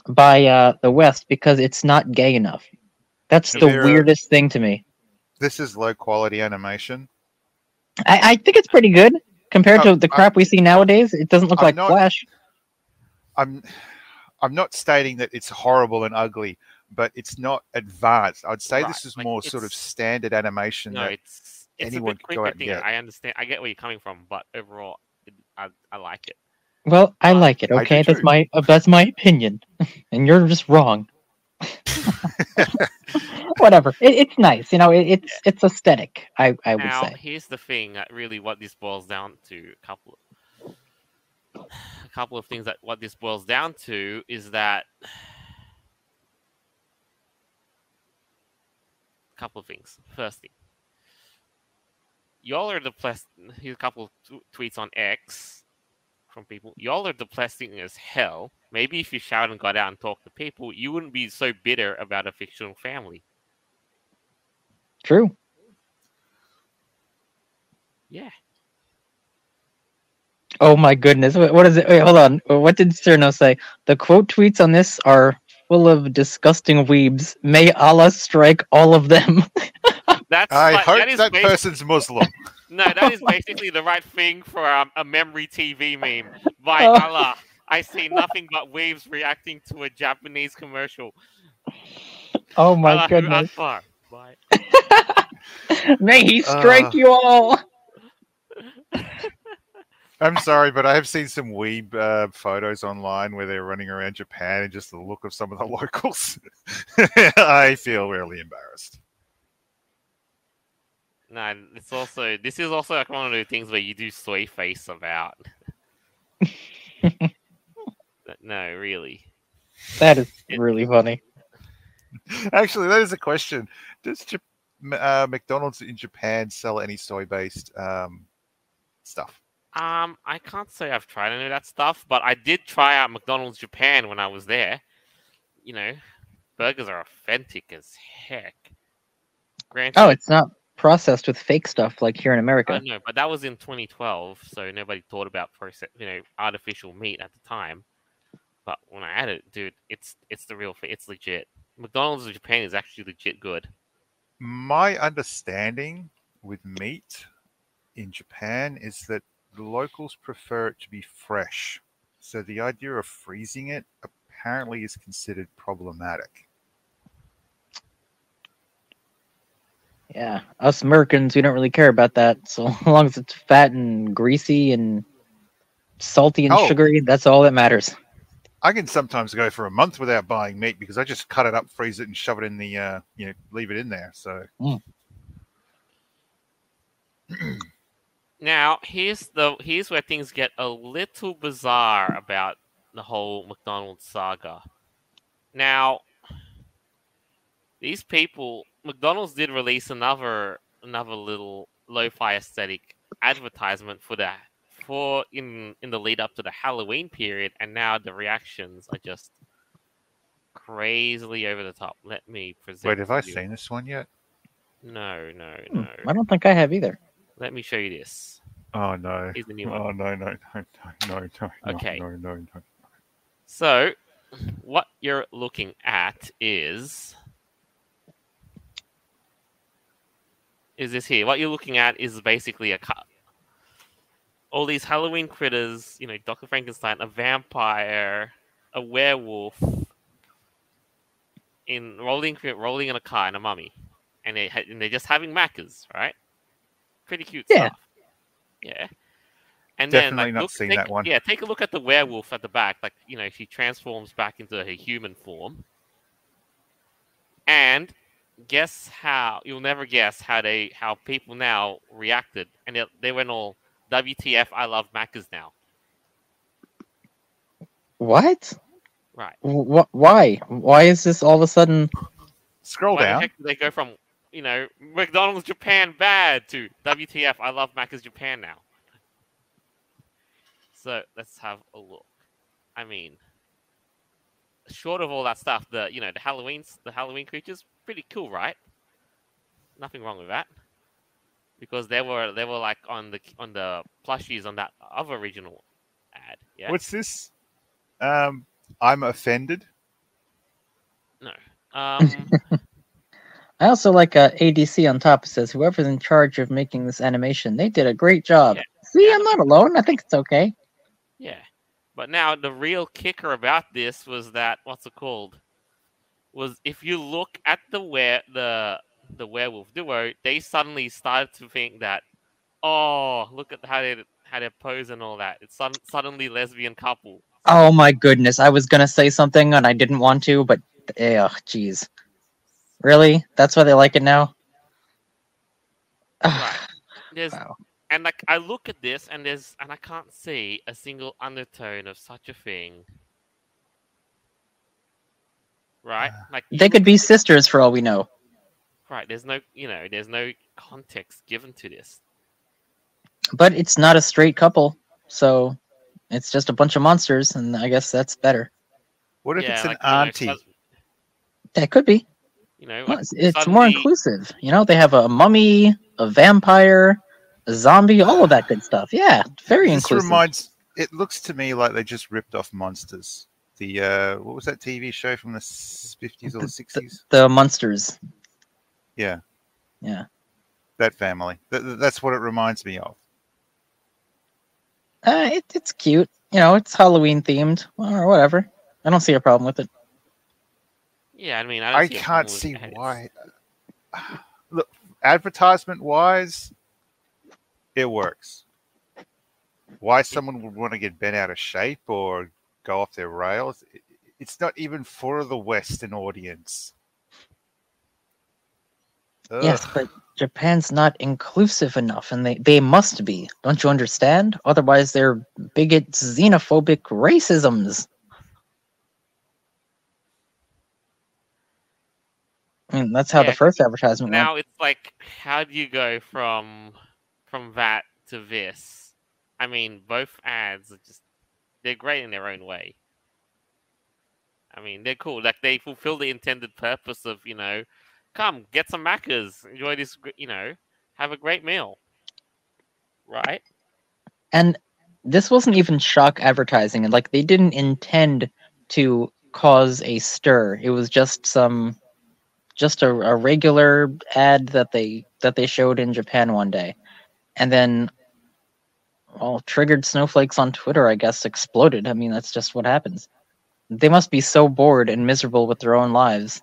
Speaker 2: by uh, the West because it's not gay enough. That's the
Speaker 3: There-
Speaker 2: weirdest thing to me.
Speaker 3: this is low quality animation.
Speaker 2: I, I think it's pretty good compared
Speaker 3: Oh,
Speaker 2: to the
Speaker 3: I-
Speaker 2: crap we see nowadays. It doesn't look
Speaker 3: I'm
Speaker 2: like
Speaker 3: not-
Speaker 2: Flash.
Speaker 3: I'm I'm not stating that it's horrible and ugly, but it's not advanced. I'd say
Speaker 1: Right,
Speaker 3: this is
Speaker 1: like,
Speaker 3: more sort of standard animation.
Speaker 1: No,
Speaker 3: that,
Speaker 1: it's it's
Speaker 3: anyone
Speaker 1: a bit
Speaker 3: could go
Speaker 1: quick
Speaker 3: get.
Speaker 1: I understand. I get where you're coming from, but overall, it, I I like it.
Speaker 2: Well, I
Speaker 1: Uh,
Speaker 2: like it. Okay, that's
Speaker 3: too.
Speaker 2: my uh, that's my opinion, (laughs) and you're just wrong. (laughs) Whatever. It, it's nice, you know. It, it's it's aesthetic. I I would
Speaker 1: now,
Speaker 2: say.
Speaker 1: here's the thing. That really, what this boils down to, a couple, of a couple of things that what this boils down to is that, couple of things. First thing, y'all are depressed. Here's a couple of t- tweets on X from people. Y'all are depressing as hell. Maybe if you shout and got out and talked to people, you wouldn't be so bitter about a fictional family.
Speaker 2: True.
Speaker 1: Yeah.
Speaker 2: Oh my goodness. What is it? Wait, hold on. What did Cerno say? The quote tweets on this are full of disgusting weebs. May Allah strike all of them. (laughs)
Speaker 1: That's
Speaker 3: I
Speaker 1: like,
Speaker 3: hope
Speaker 1: that is
Speaker 3: that
Speaker 1: basi-
Speaker 3: person's Muslim. (laughs)
Speaker 1: No, that is basically the right thing for um, a memory TV meme. By
Speaker 2: Oh.
Speaker 1: Allah, I see nothing but waves reacting to a Japanese commercial.
Speaker 2: oh my
Speaker 1: Allahu
Speaker 2: goodness.
Speaker 1: Akbar. Bye. (laughs)
Speaker 2: May he strike
Speaker 3: Uh.
Speaker 2: you all.
Speaker 3: I'm sorry, but I have seen some weeb uh, photos online where they're running around Japan and just the look of some of the (laughs) locals. I feel really embarrassed.
Speaker 1: No, it's also this is also like one of the things where you do soy face about. (laughs) No, really.
Speaker 2: That is really funny.
Speaker 3: Actually, that is a question. Does Jap- uh, McDonald's in Japan sell any soy-based um, stuff?
Speaker 1: Um, I can't say I've tried any of that stuff, but I did try out McDonald's Japan when I was there. You know, burgers are authentic as heck. Granted,
Speaker 2: Oh, it's not processed with fake stuff like here in
Speaker 1: I
Speaker 2: America.
Speaker 1: know, but that was in 2012, so nobody thought about process, you know, artificial meat at the time. But when I had it, dude, it's it's the real thing. It's legit. McDonald's in Japan is actually legit good.
Speaker 3: My understanding with meat in Japan is that the locals prefer it to be fresh. So the idea of freezing it apparently is considered problematic.
Speaker 2: Yeah, us Americans, we don't really care about that. So (laughs) long as it's fat and greasy and salty and
Speaker 3: Oh.
Speaker 2: sugary, that's all that matters.
Speaker 3: I can sometimes go for a month without buying meat because I just cut it up, freeze it, and shove it in the, uh, you know, leave it in there. So (clears throat)
Speaker 1: Now, here's the here's where things get a little bizarre about the whole McDonald's saga. Now, these people, McDonald's did release another another little lo-fi aesthetic advertisement for that for in in the lead up to the Halloween period, and now the reactions are just crazily over the top. Let me present.
Speaker 3: wait, have I
Speaker 1: you-
Speaker 3: seen this one yet?
Speaker 1: No, no,
Speaker 2: Hmm,
Speaker 1: no.
Speaker 2: I don't think I have either.
Speaker 1: Let me show you this.
Speaker 3: Oh no!
Speaker 1: Here's the new oh, one.
Speaker 3: Oh no no no no no no.
Speaker 1: Okay.
Speaker 3: No no no. no.
Speaker 1: So, what you're looking at is is this here? What you're looking at is basically a cut. All these Halloween critters, you know, Doctor Frankenstein, a vampire, a werewolf, in rolling rolling in a car and a mummy, and they and they're just having Macca's, right? Pretty cute
Speaker 2: Yeah.
Speaker 1: stuff. Yeah. And
Speaker 3: Definitely
Speaker 1: then, like,
Speaker 3: not
Speaker 1: look,
Speaker 3: seen
Speaker 1: take-
Speaker 3: that one.
Speaker 1: Yeah, take a look at the werewolf at the back. Like, you know, she transforms back into her human form. And guess how? You'll never guess how they how people now reacted, and they, they went all WTF? I love Macca's now.
Speaker 2: What?
Speaker 1: Right.
Speaker 2: Wh- why? Why is this all of a sudden?
Speaker 3: Scroll
Speaker 1: Why the
Speaker 3: down.
Speaker 1: heck did they go from you know McDonald's Japan bad to WTF? I love Macca's Japan now. So let's have a look. I mean, short of all that stuff, the you know the Halloween's the Halloween creatures pretty cool, right? Nothing wrong with that. Because they were they were like on the on the plushies on that other original ad. Yeah.
Speaker 3: What's this? Um, I'm offended. No.
Speaker 1: Um. (laughs)
Speaker 2: I also like uh, ADC on top. It says whoever's in charge of making this animation, they did a great job.
Speaker 1: Yeah.
Speaker 2: See. I'm not alone. I think it's okay.
Speaker 1: Yeah. But now the real kicker about this was that what's it called? Was if you look at the were the the werewolf duo, they suddenly started to think that, oh, look at how they how they pose and all that. It's sudden, suddenly lesbian couple.
Speaker 2: Oh my goodness! I was gonna say something and I didn't want to, but ugh, jeez. Really? That's why they like it now?
Speaker 1: Right. (sighs) There's
Speaker 2: Wow.
Speaker 1: and like I look at this and there's and I can't see a single undertone of such a thing. Right? Uh, like
Speaker 2: They could be sisters for all we know.
Speaker 1: Right. There's no you know, there's no context given to this.
Speaker 2: But it's not a straight couple, so it's just a bunch of monsters, and I guess that's better.
Speaker 3: What if
Speaker 1: yeah,
Speaker 3: it's an
Speaker 1: like, you know,
Speaker 3: auntie?
Speaker 1: sus-
Speaker 2: That could be.
Speaker 1: You know,
Speaker 2: Well,
Speaker 1: like
Speaker 2: it's it's more inclusive. You know, they have a mummy, a vampire, a zombie, all of that good stuff. Yeah, very
Speaker 3: This
Speaker 2: inclusive.
Speaker 3: reminds. It looks to me like they just ripped off monsters. The uh, what was that TV show from the fifties or
Speaker 2: The-
Speaker 3: the sixties?
Speaker 2: the monsters.
Speaker 3: Yeah,
Speaker 2: Yeah.
Speaker 3: that family. Th- th- that's what it reminds me of.
Speaker 2: Uh, it, it's cute. You know, it's Halloween themed or whatever. I don't see a problem with it.
Speaker 1: Yeah, I mean, I,
Speaker 3: I
Speaker 1: see
Speaker 3: can't see
Speaker 1: that.
Speaker 3: Why. (sighs) Look, advertisement wise, it works. Why someone would want to get bent out of shape or go off their rails? It's not even for the Western audience.
Speaker 2: Yes, but Japan's not inclusive enough, and they, they must be. Don't you understand? Otherwise, they're bigot, xenophobic racisms. I mean, that's how
Speaker 1: Yeah,
Speaker 2: the first advertisement went.
Speaker 1: Now it's like, how do you go from from that to this? I mean, both ads are just they're great in their own way. I mean, they're cool. Like they fulfill the intended purpose of you know, come get some Macca's, enjoy this, you know, have a great meal, right?
Speaker 2: And this wasn't even shock advertising, and like they didn't intend to cause a stir. It was just some, just a, a regular ad that they that they showed in Japan one day, and then, well, triggered snowflakes on Twitter. I guess exploded. I mean, that's just what happens. They must be so bored and miserable with their own lives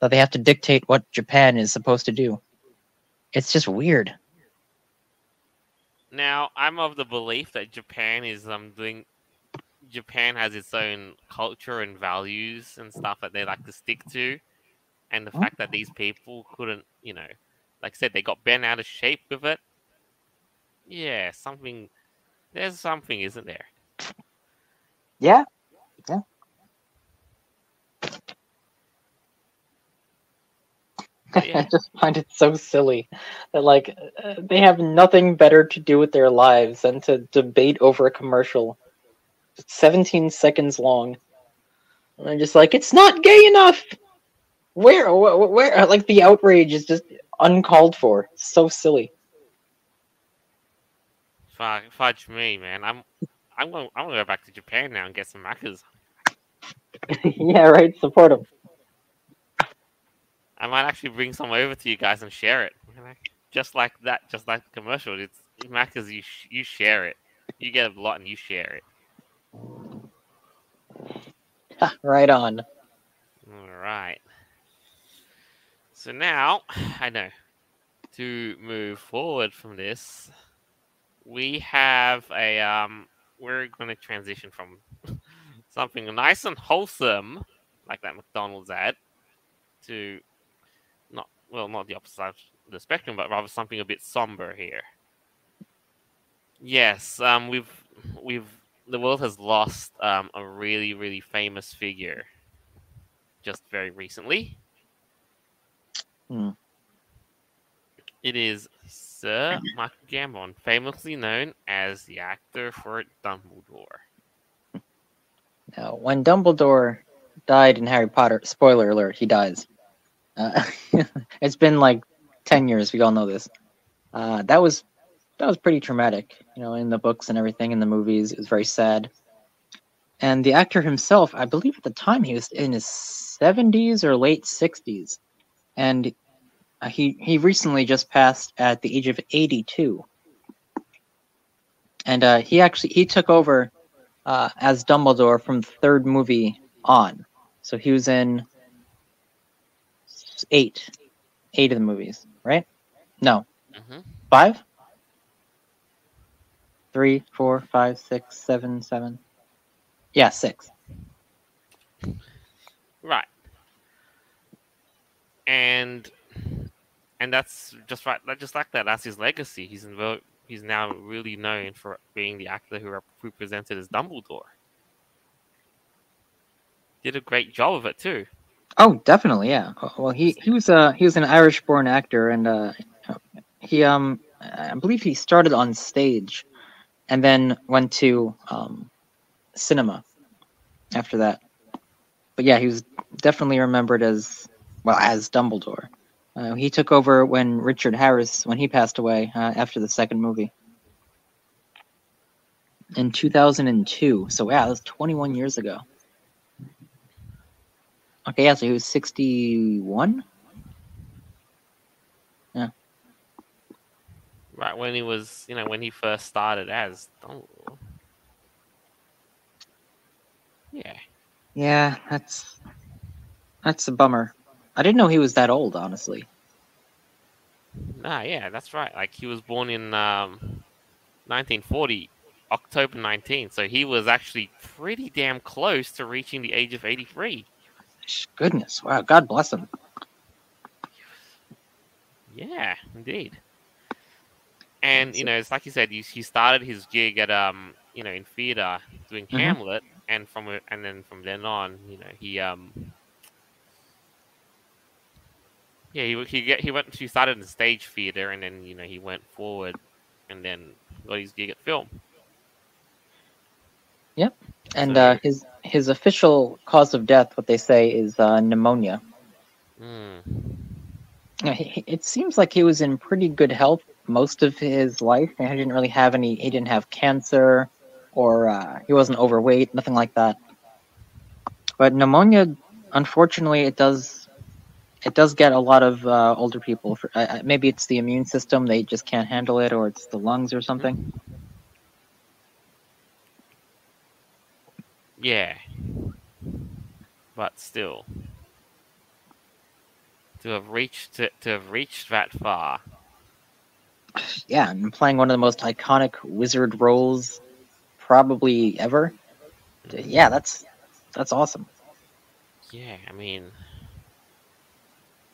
Speaker 2: that they have to dictate what Japan is supposed to do. It's just weird.
Speaker 1: Now, I'm of the belief that Japan is doing. Japan has its own culture and values and stuff that they like to stick to, and the fact that these people couldn't, you know, like I said, they got bent out of shape with it. Yeah, something. There's something, isn't there?
Speaker 2: Yeah.
Speaker 1: But yeah. (laughs)
Speaker 2: I just find it so silly that like uh, they have nothing better to do with their lives than to debate over a commercial, 17 seconds long. And I'm just like, it's not gay enough. Where, where, where? Like the outrage is just uncalled for. So silly.
Speaker 1: Fuck, fudge me, man. I'm, I'm going. I'm gonna go back to Japan now and get some Macca's. (laughs)
Speaker 2: yeah, right. Support them.
Speaker 1: I might actually bring some over to you guys and share it. just like that, just like the commercial. It's Macca's. You you share it. You get a lot and you share it.
Speaker 2: right on.
Speaker 1: All right. So now (sighs) I know to move forward from this, we have a um. We're going to transition from (laughs) something nice and wholesome, like that McDonald's ad, to not well, not the opposite side of the spectrum, but rather something a bit somber here. Yes, um, we've we've the world has lost um, a really really famous figure just very recently.
Speaker 2: Hmm.
Speaker 1: It is Sir (laughs) Michael Gambon, famously known as the actor for Dumbledore.
Speaker 2: Now, when Dumbledore died in Harry Potter, spoiler alert, he dies. Uh, (laughs) it's been like ten years. We all know this. Uh, that was that was pretty traumatic. You know, in the books and everything, in the movies, it was very sad. And the actor himself, I believe at the time he was in his seventies or late sixties, and uh, he he recently just passed at the age of eighty two. And uh, he actually he took over uh, as Dumbledore from the third movie on. So he was in eight, eight of the movies, right? No,
Speaker 1: hmm
Speaker 2: five, three, four, five, six, seven, seven. Yeah, six.
Speaker 1: Right. And and that's just right. Just like that, that's his legacy. He's in, he's now really known for being the actor who represented as Dumbledore. Did a great job of it too.
Speaker 2: Oh, definitely, yeah. Well, he he was uh he was an Irish-born actor, and uh, he um I believe he started on stage, and then went to um cinema after that. But yeah, he was definitely remembered as well as Dumbledore. Uh, he took over when Richard Harris when he passed away uh, after the second movie in 2002. So yeah, that was 21 years ago. Okay, yeah, so he was 61. Yeah.
Speaker 1: Right when he was, you know, when he first started as Dumbledore. Yeah.
Speaker 2: Yeah, that's that's a bummer. I didn't know he was that old, honestly.
Speaker 1: Ah, yeah, that's right. Like he was born in um, 1940, October 19. So he was actually pretty damn close to reaching the age of 83.
Speaker 2: Goodness, wow, God bless him.
Speaker 1: Yeah, indeed. And you know, it's like you said, he, he started his gig at um, you know, in theater doing
Speaker 2: Mhm.
Speaker 1: Hamlet, and from and then from then on, you know, he um, yeah, he he get he went he started in stage theater, and then you know he went forward, and then got his gig at film.
Speaker 2: Yep, and
Speaker 1: So-
Speaker 2: uh, his his official cause of death, what they say, is uh, pneumonia.
Speaker 1: Mm.
Speaker 2: He- he- It seems like he was in pretty good health most of his life. and He didn't really have any. He didn't have cancer, or uh, he wasn't overweight, nothing like that. But pneumonia, unfortunately, it does. It does get a lot of uh, older people. For, uh, maybe it's the immune system; they just can't handle it, or it's the lungs or something.
Speaker 1: Yeah. But still. To have reached to, to have reached that far.
Speaker 2: Yeah, and playing one of the most iconic wizard roles probably ever. Yeah, that's that's awesome.
Speaker 1: Yeah, I mean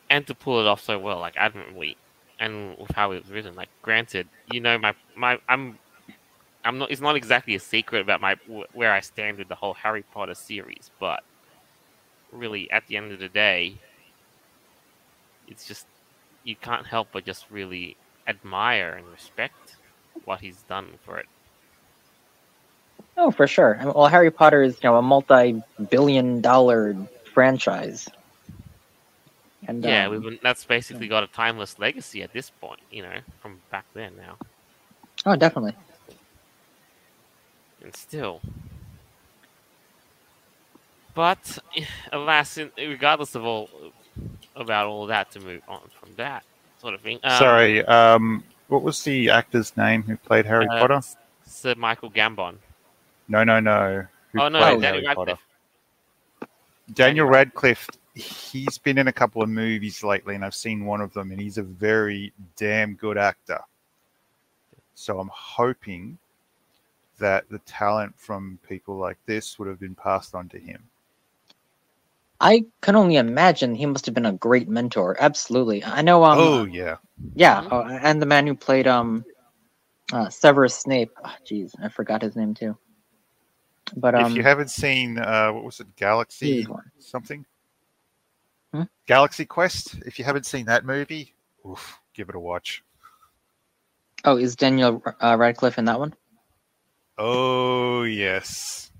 Speaker 1: and to pull it off so well, like admirably and with how it was written, like granted, you know my my I'm I'm not it's not exactly a secret about my where I stand with the whole Harry Potter series, but really at the end of the day it's just you can't help but just really admire and respect what he's done for it.
Speaker 2: Oh, for sure. Well, Harry Potter is you know a multi-billion-dollar franchise, and
Speaker 1: Yeah,
Speaker 2: um,
Speaker 1: we've been, that's basically got a timeless legacy at this point, you know, from back then now.
Speaker 2: oh, definitely.
Speaker 1: And still. But alas, in, regardless of all about all that, to move on from that sort of thing. Um,
Speaker 3: Sorry, um, what was the actor's name who played Harry
Speaker 1: uh,
Speaker 3: Potter?
Speaker 1: Sir Michael Gambon.
Speaker 3: No, no, no. Who
Speaker 1: Oh no,
Speaker 3: played
Speaker 1: Danny
Speaker 3: Harry Potter?
Speaker 1: Radcliffe.
Speaker 3: Daniel Radcliffe. He's been in a couple of movies lately, and I've seen one of them, and he's a very damn good actor. So I'm hoping that the talent from people like this would have been passed on to him.
Speaker 2: I can only imagine he must have been a great mentor. Absolutely. I know. Um,
Speaker 3: oh yeah,
Speaker 2: yeah, oh, and the man who played um, uh, Severus Snape. Oh, Jeez, I forgot his name too. But um,
Speaker 3: if you haven't seen, uh, what was it, Galaxy something?
Speaker 2: Hmm?
Speaker 3: Galaxy Quest. If you haven't seen that movie, oof, give it a watch.
Speaker 2: oh, is Daniel uh, Radcliffe in that one?
Speaker 3: Oh yes.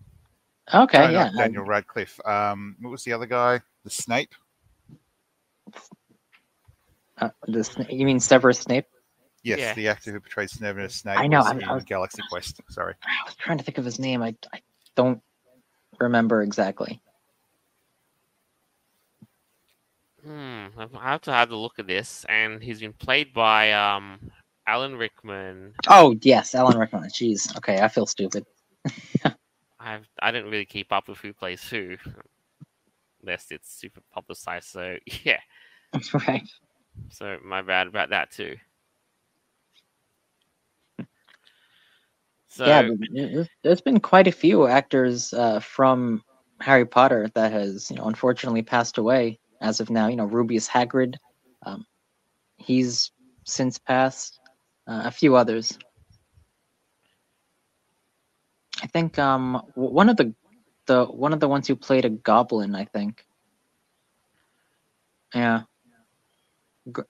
Speaker 2: Okay,
Speaker 3: No,
Speaker 2: yeah.
Speaker 3: not Daniel Radcliffe. Um, what was the other guy? The Snape.
Speaker 2: Uh, the Sna- you mean Severus Snape?
Speaker 3: Yes,
Speaker 1: Yeah.
Speaker 3: the actor who portrays Severus Snape.
Speaker 2: I know,
Speaker 3: was
Speaker 2: I'm-
Speaker 3: in
Speaker 2: I was-
Speaker 3: Galaxy Quest. Sorry.
Speaker 2: I was trying to think of his name. I, I don't remember exactly.
Speaker 1: Hmm. I have to have a look at this, and he's been played by um Alan Rickman.
Speaker 2: Oh yes, Alan Rickman. Jeez. Okay, I feel stupid. (laughs)
Speaker 1: I've I didn't really keep up with who plays who, unless it's super publicized. So (laughs) yeah.
Speaker 2: That's right.
Speaker 1: So my bad about that too. So
Speaker 2: yeah, there- there's been quite a few actors uh, from Harry Potter that has, you know, unfortunately passed away as of now. You know, Rubeus Hagrid, um, he's since passed. Uh, a few others. I think um, one of the the one of the ones who played a goblin. I think. Yeah.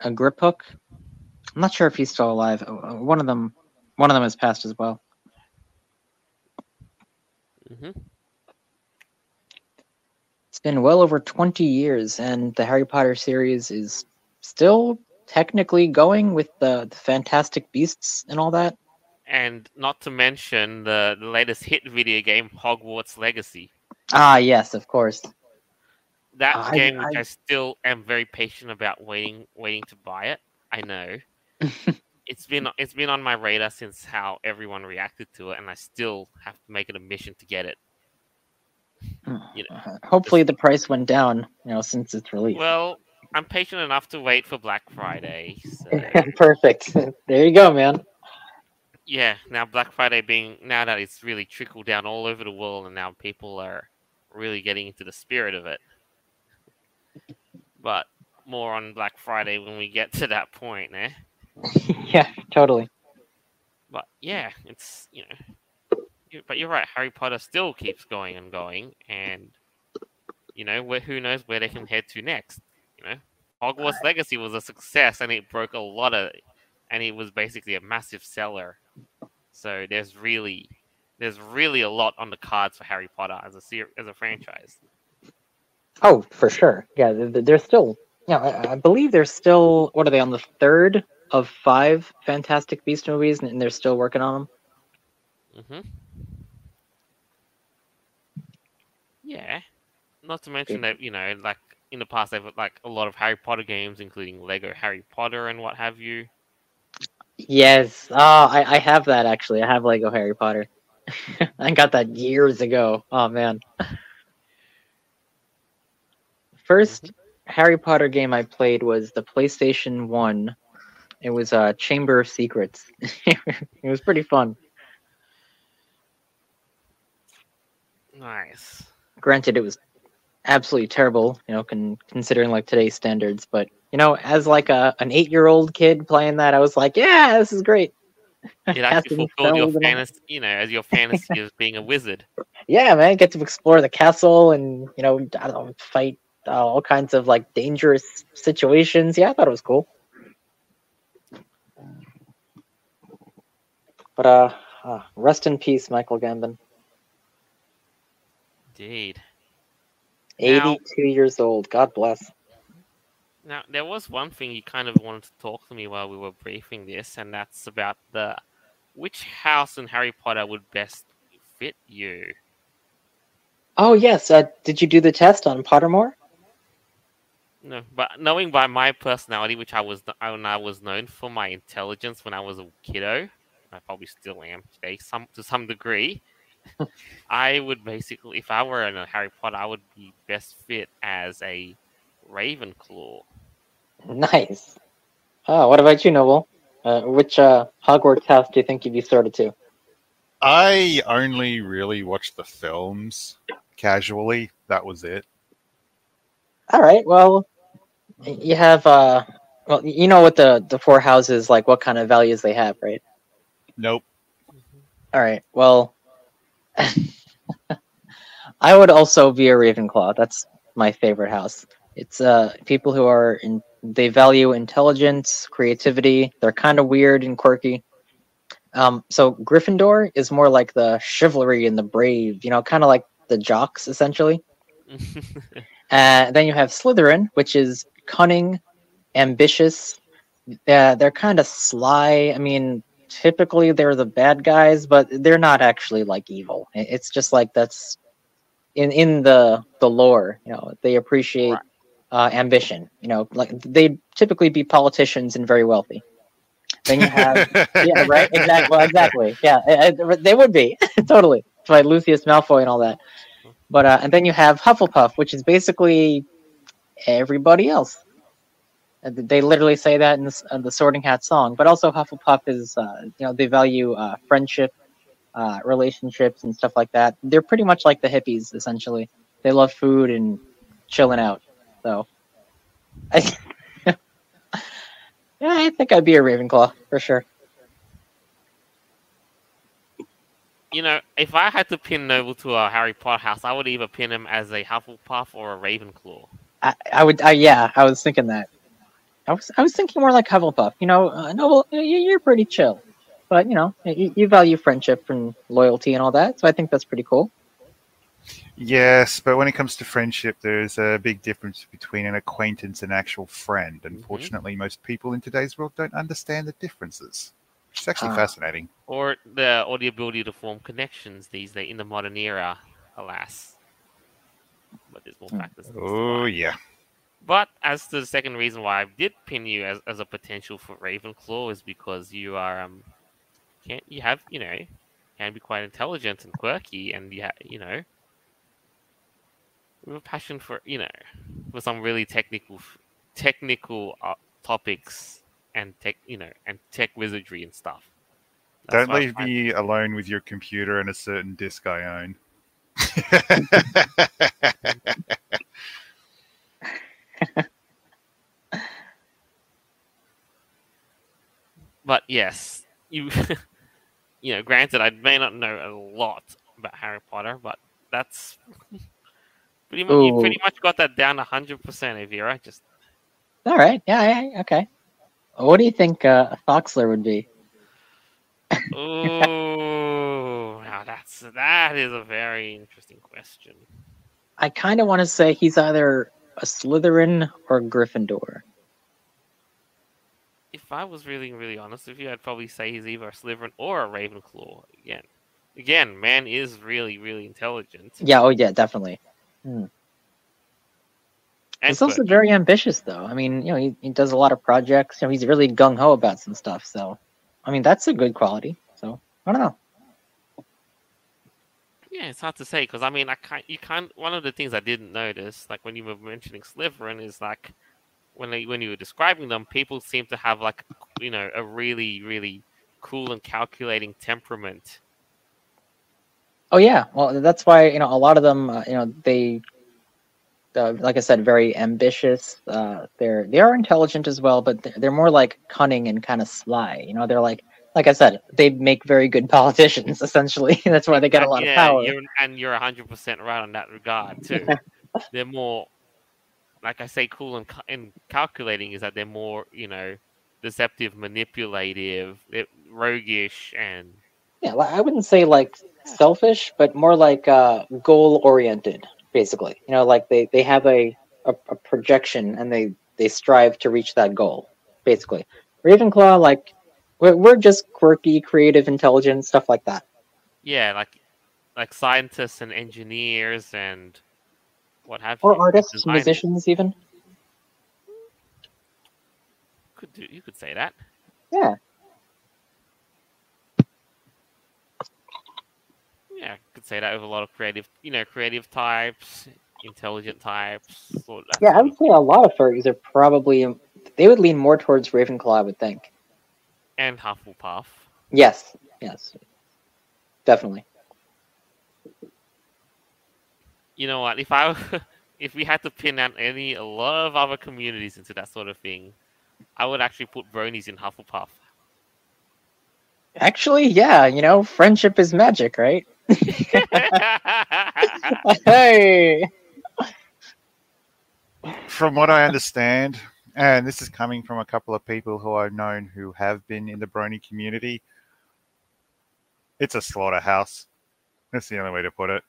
Speaker 2: A Griphook. I'm not sure if he's still alive. Uh, uh, One of them, one of them has passed as well.
Speaker 1: hmm
Speaker 2: It's been well over 20 years, and the Harry Potter series is still technically going with the, the Fantastic Beasts and all that.
Speaker 1: and not to mention the, the latest hit video game, Hogwarts Legacy.
Speaker 2: Ah, yes, of course.
Speaker 1: That
Speaker 2: I-
Speaker 1: game, which
Speaker 2: I-
Speaker 1: I still am very patient about waiting, waiting to buy it. I know (laughs) it's been it's been on my radar since how everyone reacted to it, and I still have to make it a mission to get it. You
Speaker 2: Uh, Hopefully, the price went down, you know, since its release.
Speaker 1: Well, I'm patient enough to wait for Black Friday. So (laughs)
Speaker 2: Perfect. (laughs) there you go, man.
Speaker 1: yeah, now Black Friday being now that it's really trickled down all over the world, and now people are really getting into the spirit of it. But more on Black Friday when we get (laughs) to that point, eh?
Speaker 2: yeah, totally.
Speaker 1: But yeah, it's you know, you- but you're right. Harry Potter still keeps going and going, and you know, where who knows where they can head to next. You know, Hogwarts Legacy was a success, and it broke a lot of, and it was basically a massive seller. So there's really, there's really a lot on the cards for Harry Potter as a ser- as a franchise.
Speaker 2: Oh, for sure. Yeah, th- th- there's still, yeah, I, I believe there's still, what are they, on the third of five Fantastic Beast movies, and they're still working on them?
Speaker 1: hmm Yeah. Not to mention that, you know, like in the past they've like a lot of Harry Potter games, including Lego Harry Potter and what have you.
Speaker 2: Yes. Oh, I, I have that actually. I have Lego Harry Potter. (laughs) I got that years ago. Oh man. 1st Harry Potter game I played was the PlayStation One. It was uh, Chamber of Secrets. (laughs) it was pretty fun.
Speaker 1: Nice.
Speaker 2: Granted, it was absolutely terrible, you know, con- considering like today's standards. But you know, as like a an eight year old kid playing that, I was like, yeah, this is great.
Speaker 1: It actually fulfilled your
Speaker 2: spells and all-
Speaker 1: fantasy, you know, as your fantasy (laughs) of being a wizard.
Speaker 2: yeah, man, get to explore the castle and you know, I don't know, fight uh, all kinds of like dangerous situations. Yeah, I thought it was cool. But uh, uh rest in peace, Michael Gambon.
Speaker 1: Indeed. Now-
Speaker 2: Eighty-two years old. God bless.
Speaker 1: Now, there was one thing you kind of wanted to talk to me while we were briefing this, and that's about the which house in Harry Potter would best fit you.
Speaker 2: Oh yes. Uh, did you do the test on Pottermore?
Speaker 1: No, but knowing by my personality, which I was I was known for my intelligence when I was a kiddo, I probably still am today, some to some degree. I would basically, if I were in a Harry Potter, I would be best fit as a Ravenclaw.
Speaker 2: Nice. Oh, what about you, Noble? Uh, which uh, Hogwarts house do you think you'd be sorted to?
Speaker 3: I only really watched the films casually. That was it.
Speaker 2: All right. Well, you have uh, well, you know what the the four houses like, what kind of values they have, right?
Speaker 3: Nope.
Speaker 2: All right. Well, (laughs) I would also be a Ravenclaw. That's my favorite house. It's uh people who are in they value intelligence, creativity. They're kind of weird and quirky. Um, so Gryffindor is more like the chivalry and the brave, you know, kind of like the jocks essentially. (laughs) uh, then you have Slytherin, which is cunning, ambitious. Uh, they're kind of sly. I mean, typically they're the bad guys, but they're not actually like evil. It's just like that's in in the the lore. You know, they appreciate right. uh, ambition. You know, like they typically be politicians and very wealthy. Then you have (laughs) yeah, right, exactly, well, exactly, yeah, they would be (laughs) totally. It's like Lucius Malfoy and all that. But uh, and then you have Hufflepuff, which is basically everybody else. They literally say that in the, uh, the Sorting Hat song. But also Hufflepuff is, uh, you know, they value uh, friendship, uh, relationships, and stuff like that. They're pretty much like the hippies, essentially. They love food and chilling out. So, I, (laughs) yeah, I think I'd be a Ravenclaw for sure.
Speaker 1: You know, if I had to pin Noble to a Harry Potter house, I would either pin him as a Hufflepuff or a Ravenclaw.
Speaker 2: I, I would, I, yeah, I was thinking that. I was I was thinking more like Hufflepuff. You know, uh, Noble, you're pretty chill, but you know, you, you value friendship and loyalty and all that. So I think that's pretty cool.
Speaker 3: Yes, but when it comes to friendship, there's a big difference between an acquaintance and actual friend.
Speaker 1: Mm-hmm.
Speaker 3: Unfortunately, mm-hmm. most people in today's world don't understand the differences, It's actually
Speaker 2: Ah.
Speaker 3: fascinating.
Speaker 1: Or the or the ability to form connections these days in the modern era, alas. But there's more factors. than
Speaker 3: Oh yeah.
Speaker 1: But as to the second reason why I did pin you as, as a potential for Ravenclaw is because you are um can you have you know can be quite intelligent and quirky and you ha- you know with a passion for you know for some really technical technical uh, topics and tech you know and tech wizardry and stuff. That's
Speaker 3: Don't
Speaker 1: why I
Speaker 3: leave
Speaker 1: find-
Speaker 3: me alone with your computer and a certain disc I own. (laughs) (laughs)
Speaker 1: but yes, you (laughs) you know, granted, I may not know a lot about Harry Potter, but that's (laughs) pretty much you pretty much got that down hundred percent, Aeveirra. Just
Speaker 2: All right, yeah, yeah, okay. What do you think uh, a Foxler would be? (laughs)
Speaker 1: oh, now that's that is a very interesting question.
Speaker 2: I kind of want to say he's either a Slytherin or a Gryffindor.
Speaker 1: If I was really really honest with you, I'd probably say he's either a Slytherin or a Ravenclaw. Again, again, man is really really intelligent.
Speaker 2: Yeah, oh yeah, definitely. Hmm.
Speaker 1: and
Speaker 2: he's also very ambitious, though. I mean, you know, he, he does a lot of projects. You know, he's really gung ho about some stuff. So, I mean, that's a good quality. So, I don't know.
Speaker 1: Yeah, it's hard to say because I mean, I can't. You can't. One of the things I didn't notice, like when you were mentioning Slytherin, is like when they, when you were describing them, people seem to have like you know a really really cool and calculating temperament.
Speaker 2: Oh yeah, well, that's why you know a lot of them. Uh, you know, they, uh, like I said, very ambitious. Uh, they're they are intelligent as well, but they're, they're more like cunning and kind of sly. You know, they're like, like I said, they make very good politicians. (laughs) Essentially, (laughs) that's why they get a lot
Speaker 1: yeah,
Speaker 2: of power.
Speaker 1: You're, and you're hundred percent right on that regard too. (laughs) they're more, like I say, cool and, and calculating. Is that they're more you know deceptive, manipulative, roguish, and
Speaker 2: Yeah, I wouldn't say like selfish, but more like uh, goal oriented. Basically, you know, like they they have a, a a projection and they they strive to reach that goal. Basically, Ravenclaw, like we're we're just quirky, creative, intelligent stuff like that.
Speaker 1: yeah, like like scientists and engineers and what have you.
Speaker 2: Or artists,
Speaker 1: designers.
Speaker 2: musicians, even.
Speaker 1: could do. You could say that.
Speaker 2: Yeah.
Speaker 1: Yeah, I could say that with a lot of creative, you know, creative types, intelligent types.
Speaker 2: Yeah, I would say a lot of furries are probably they would lean more towards Ravenclaw, I would think.
Speaker 1: And Hufflepuff.
Speaker 2: Yes, yes, definitely.
Speaker 1: You know what? If I, (laughs) if we had to pin down any a lot of other communities into that sort of thing, I would actually put bronies in Hufflepuff.
Speaker 2: Actually, yeah, you know, friendship is magic, right? (laughs) (laughs) hey,
Speaker 3: From what I understand, and this is coming from a couple of people who I've known who have been in the Brony community, it's a slaughterhouse. That's the only way to put it.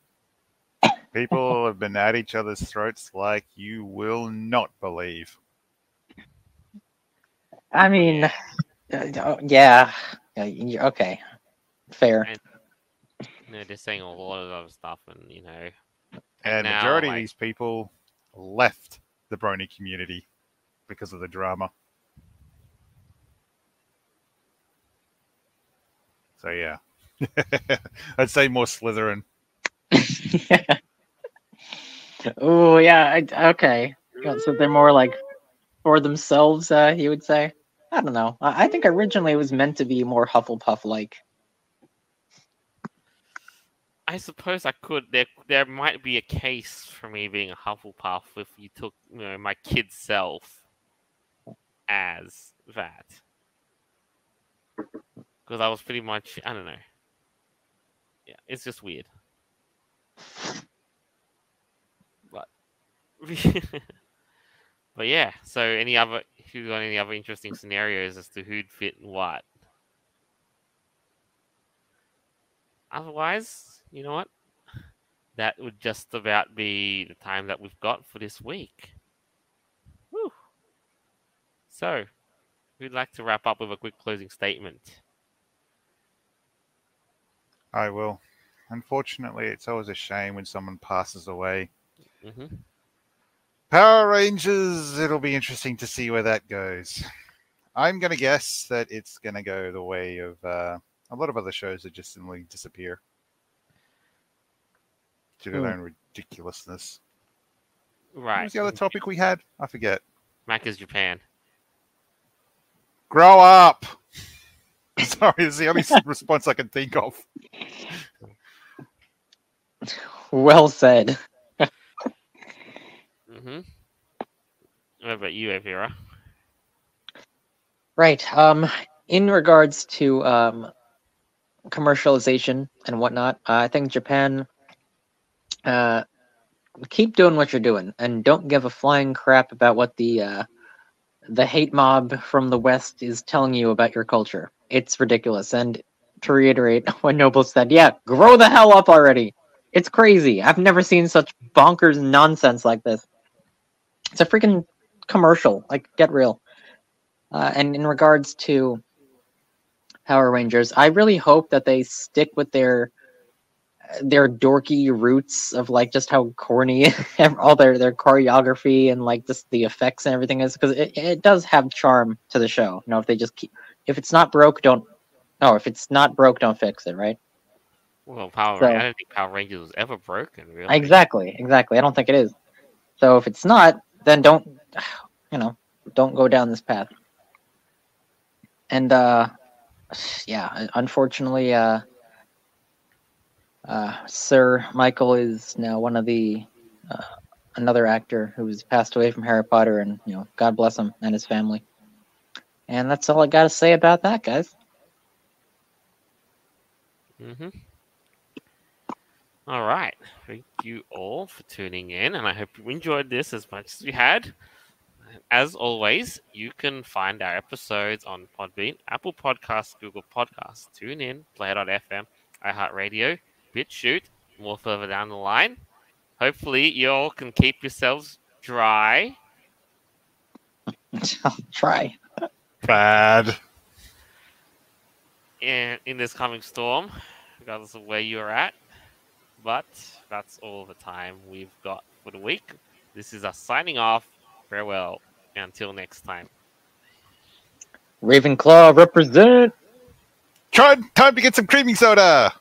Speaker 3: People (laughs) have been at each other's throats like you will not believe.
Speaker 2: I mean, uh, uh, yeah, yeah, okay, fair.
Speaker 1: And- you know, they're saying a lot of other stuff, and you know,
Speaker 3: And
Speaker 1: now,
Speaker 3: majority
Speaker 1: like-
Speaker 3: of these people left the Brony community because of the drama. So yeah, (laughs) I'd say more Slytherin. (laughs)
Speaker 2: oh yeah, I, okay. So they're more like for themselves, uh, you would say. I don't know. I, I think originally it was meant to be more Hufflepuff like.
Speaker 1: I suppose I could. There, there might be a case for me being a Hufflepuff if you took, you know, my kid self as that, because I was pretty much, I don't know. Yeah, it's just weird. But, (laughs) but yeah. So, any other? If you got any other interesting scenarios as to who'd fit what? Otherwise, you know what? That would just about be the time that we've got for this week. Whew. So, we'd like to wrap up with a quick closing statement.
Speaker 3: I will. Unfortunately, it's always a shame when someone passes away.
Speaker 1: hmm
Speaker 3: Power Rangers, it'll be interesting to see where that goes. I'm going to guess that it's going to go the way of uh, a lot of other shows that just simply disappear due to
Speaker 2: Hmm.
Speaker 3: their own ridiculousness. Right. What
Speaker 1: Right.
Speaker 3: was the other topic we had? I forget.
Speaker 1: Macca's Japan.
Speaker 3: Grow up! (laughs) Sorry, it's the only (laughs) response I can think of.
Speaker 2: Well said. (laughs)
Speaker 1: mm-hmm. What about you, Aeveirra?
Speaker 2: Right. Um, in regards to um, commercialization and whatnot, uh, I think Japan. Uh, keep doing what you're doing, and don't give a flying crap about what the uh, the hate mob from the West is telling you about your culture. It's ridiculous. And to reiterate (laughs) what Noble said, yeah, grow the hell up already. It's crazy. I've never seen such bonkers nonsense like this. It's a freaking commercial. Like, get real. Uh, and in regards to Power Rangers, I really hope that they stick with their their dorky roots of like just how corny (laughs) all their their choreography and like just the effects and everything is because it, it does have charm to the show. You know, if they just keep if it's not broke, don't no, if it's not broke, don't fix it, right?
Speaker 1: Well, Power.
Speaker 2: So-
Speaker 1: I don't think Power Rangers was ever broken, really.
Speaker 2: Exactly, exactly. I don't think it is. So if it's not, then don't (sighs) you know, don't go down this path. And uh (sighs) yeah, unfortunately uh uh Sir Michael is now one of the uh, another actor who's passed away from Harry Potter and you know, God bless him and his family. And that's all I got to say about that, guys.
Speaker 1: Mm-hmm. All right. Thank you all for tuning in, and I hope you enjoyed this as much as we had. As always, you can find our episodes on Podbean, Apple Podcasts, Google Podcasts, TuneIn, Player.fm, iHeartRadio, BitChute, more further down the line. Hopefully, you all can keep yourselves dry (laughs)
Speaker 2: I'll try.
Speaker 3: Bad.
Speaker 1: in, in this coming storm, regardless of where you're at. But that's all the time we've got for the week. This is us signing off. Farewell. Until next time.
Speaker 2: Ravenclaw represent.
Speaker 3: Try time to get some creaming soda.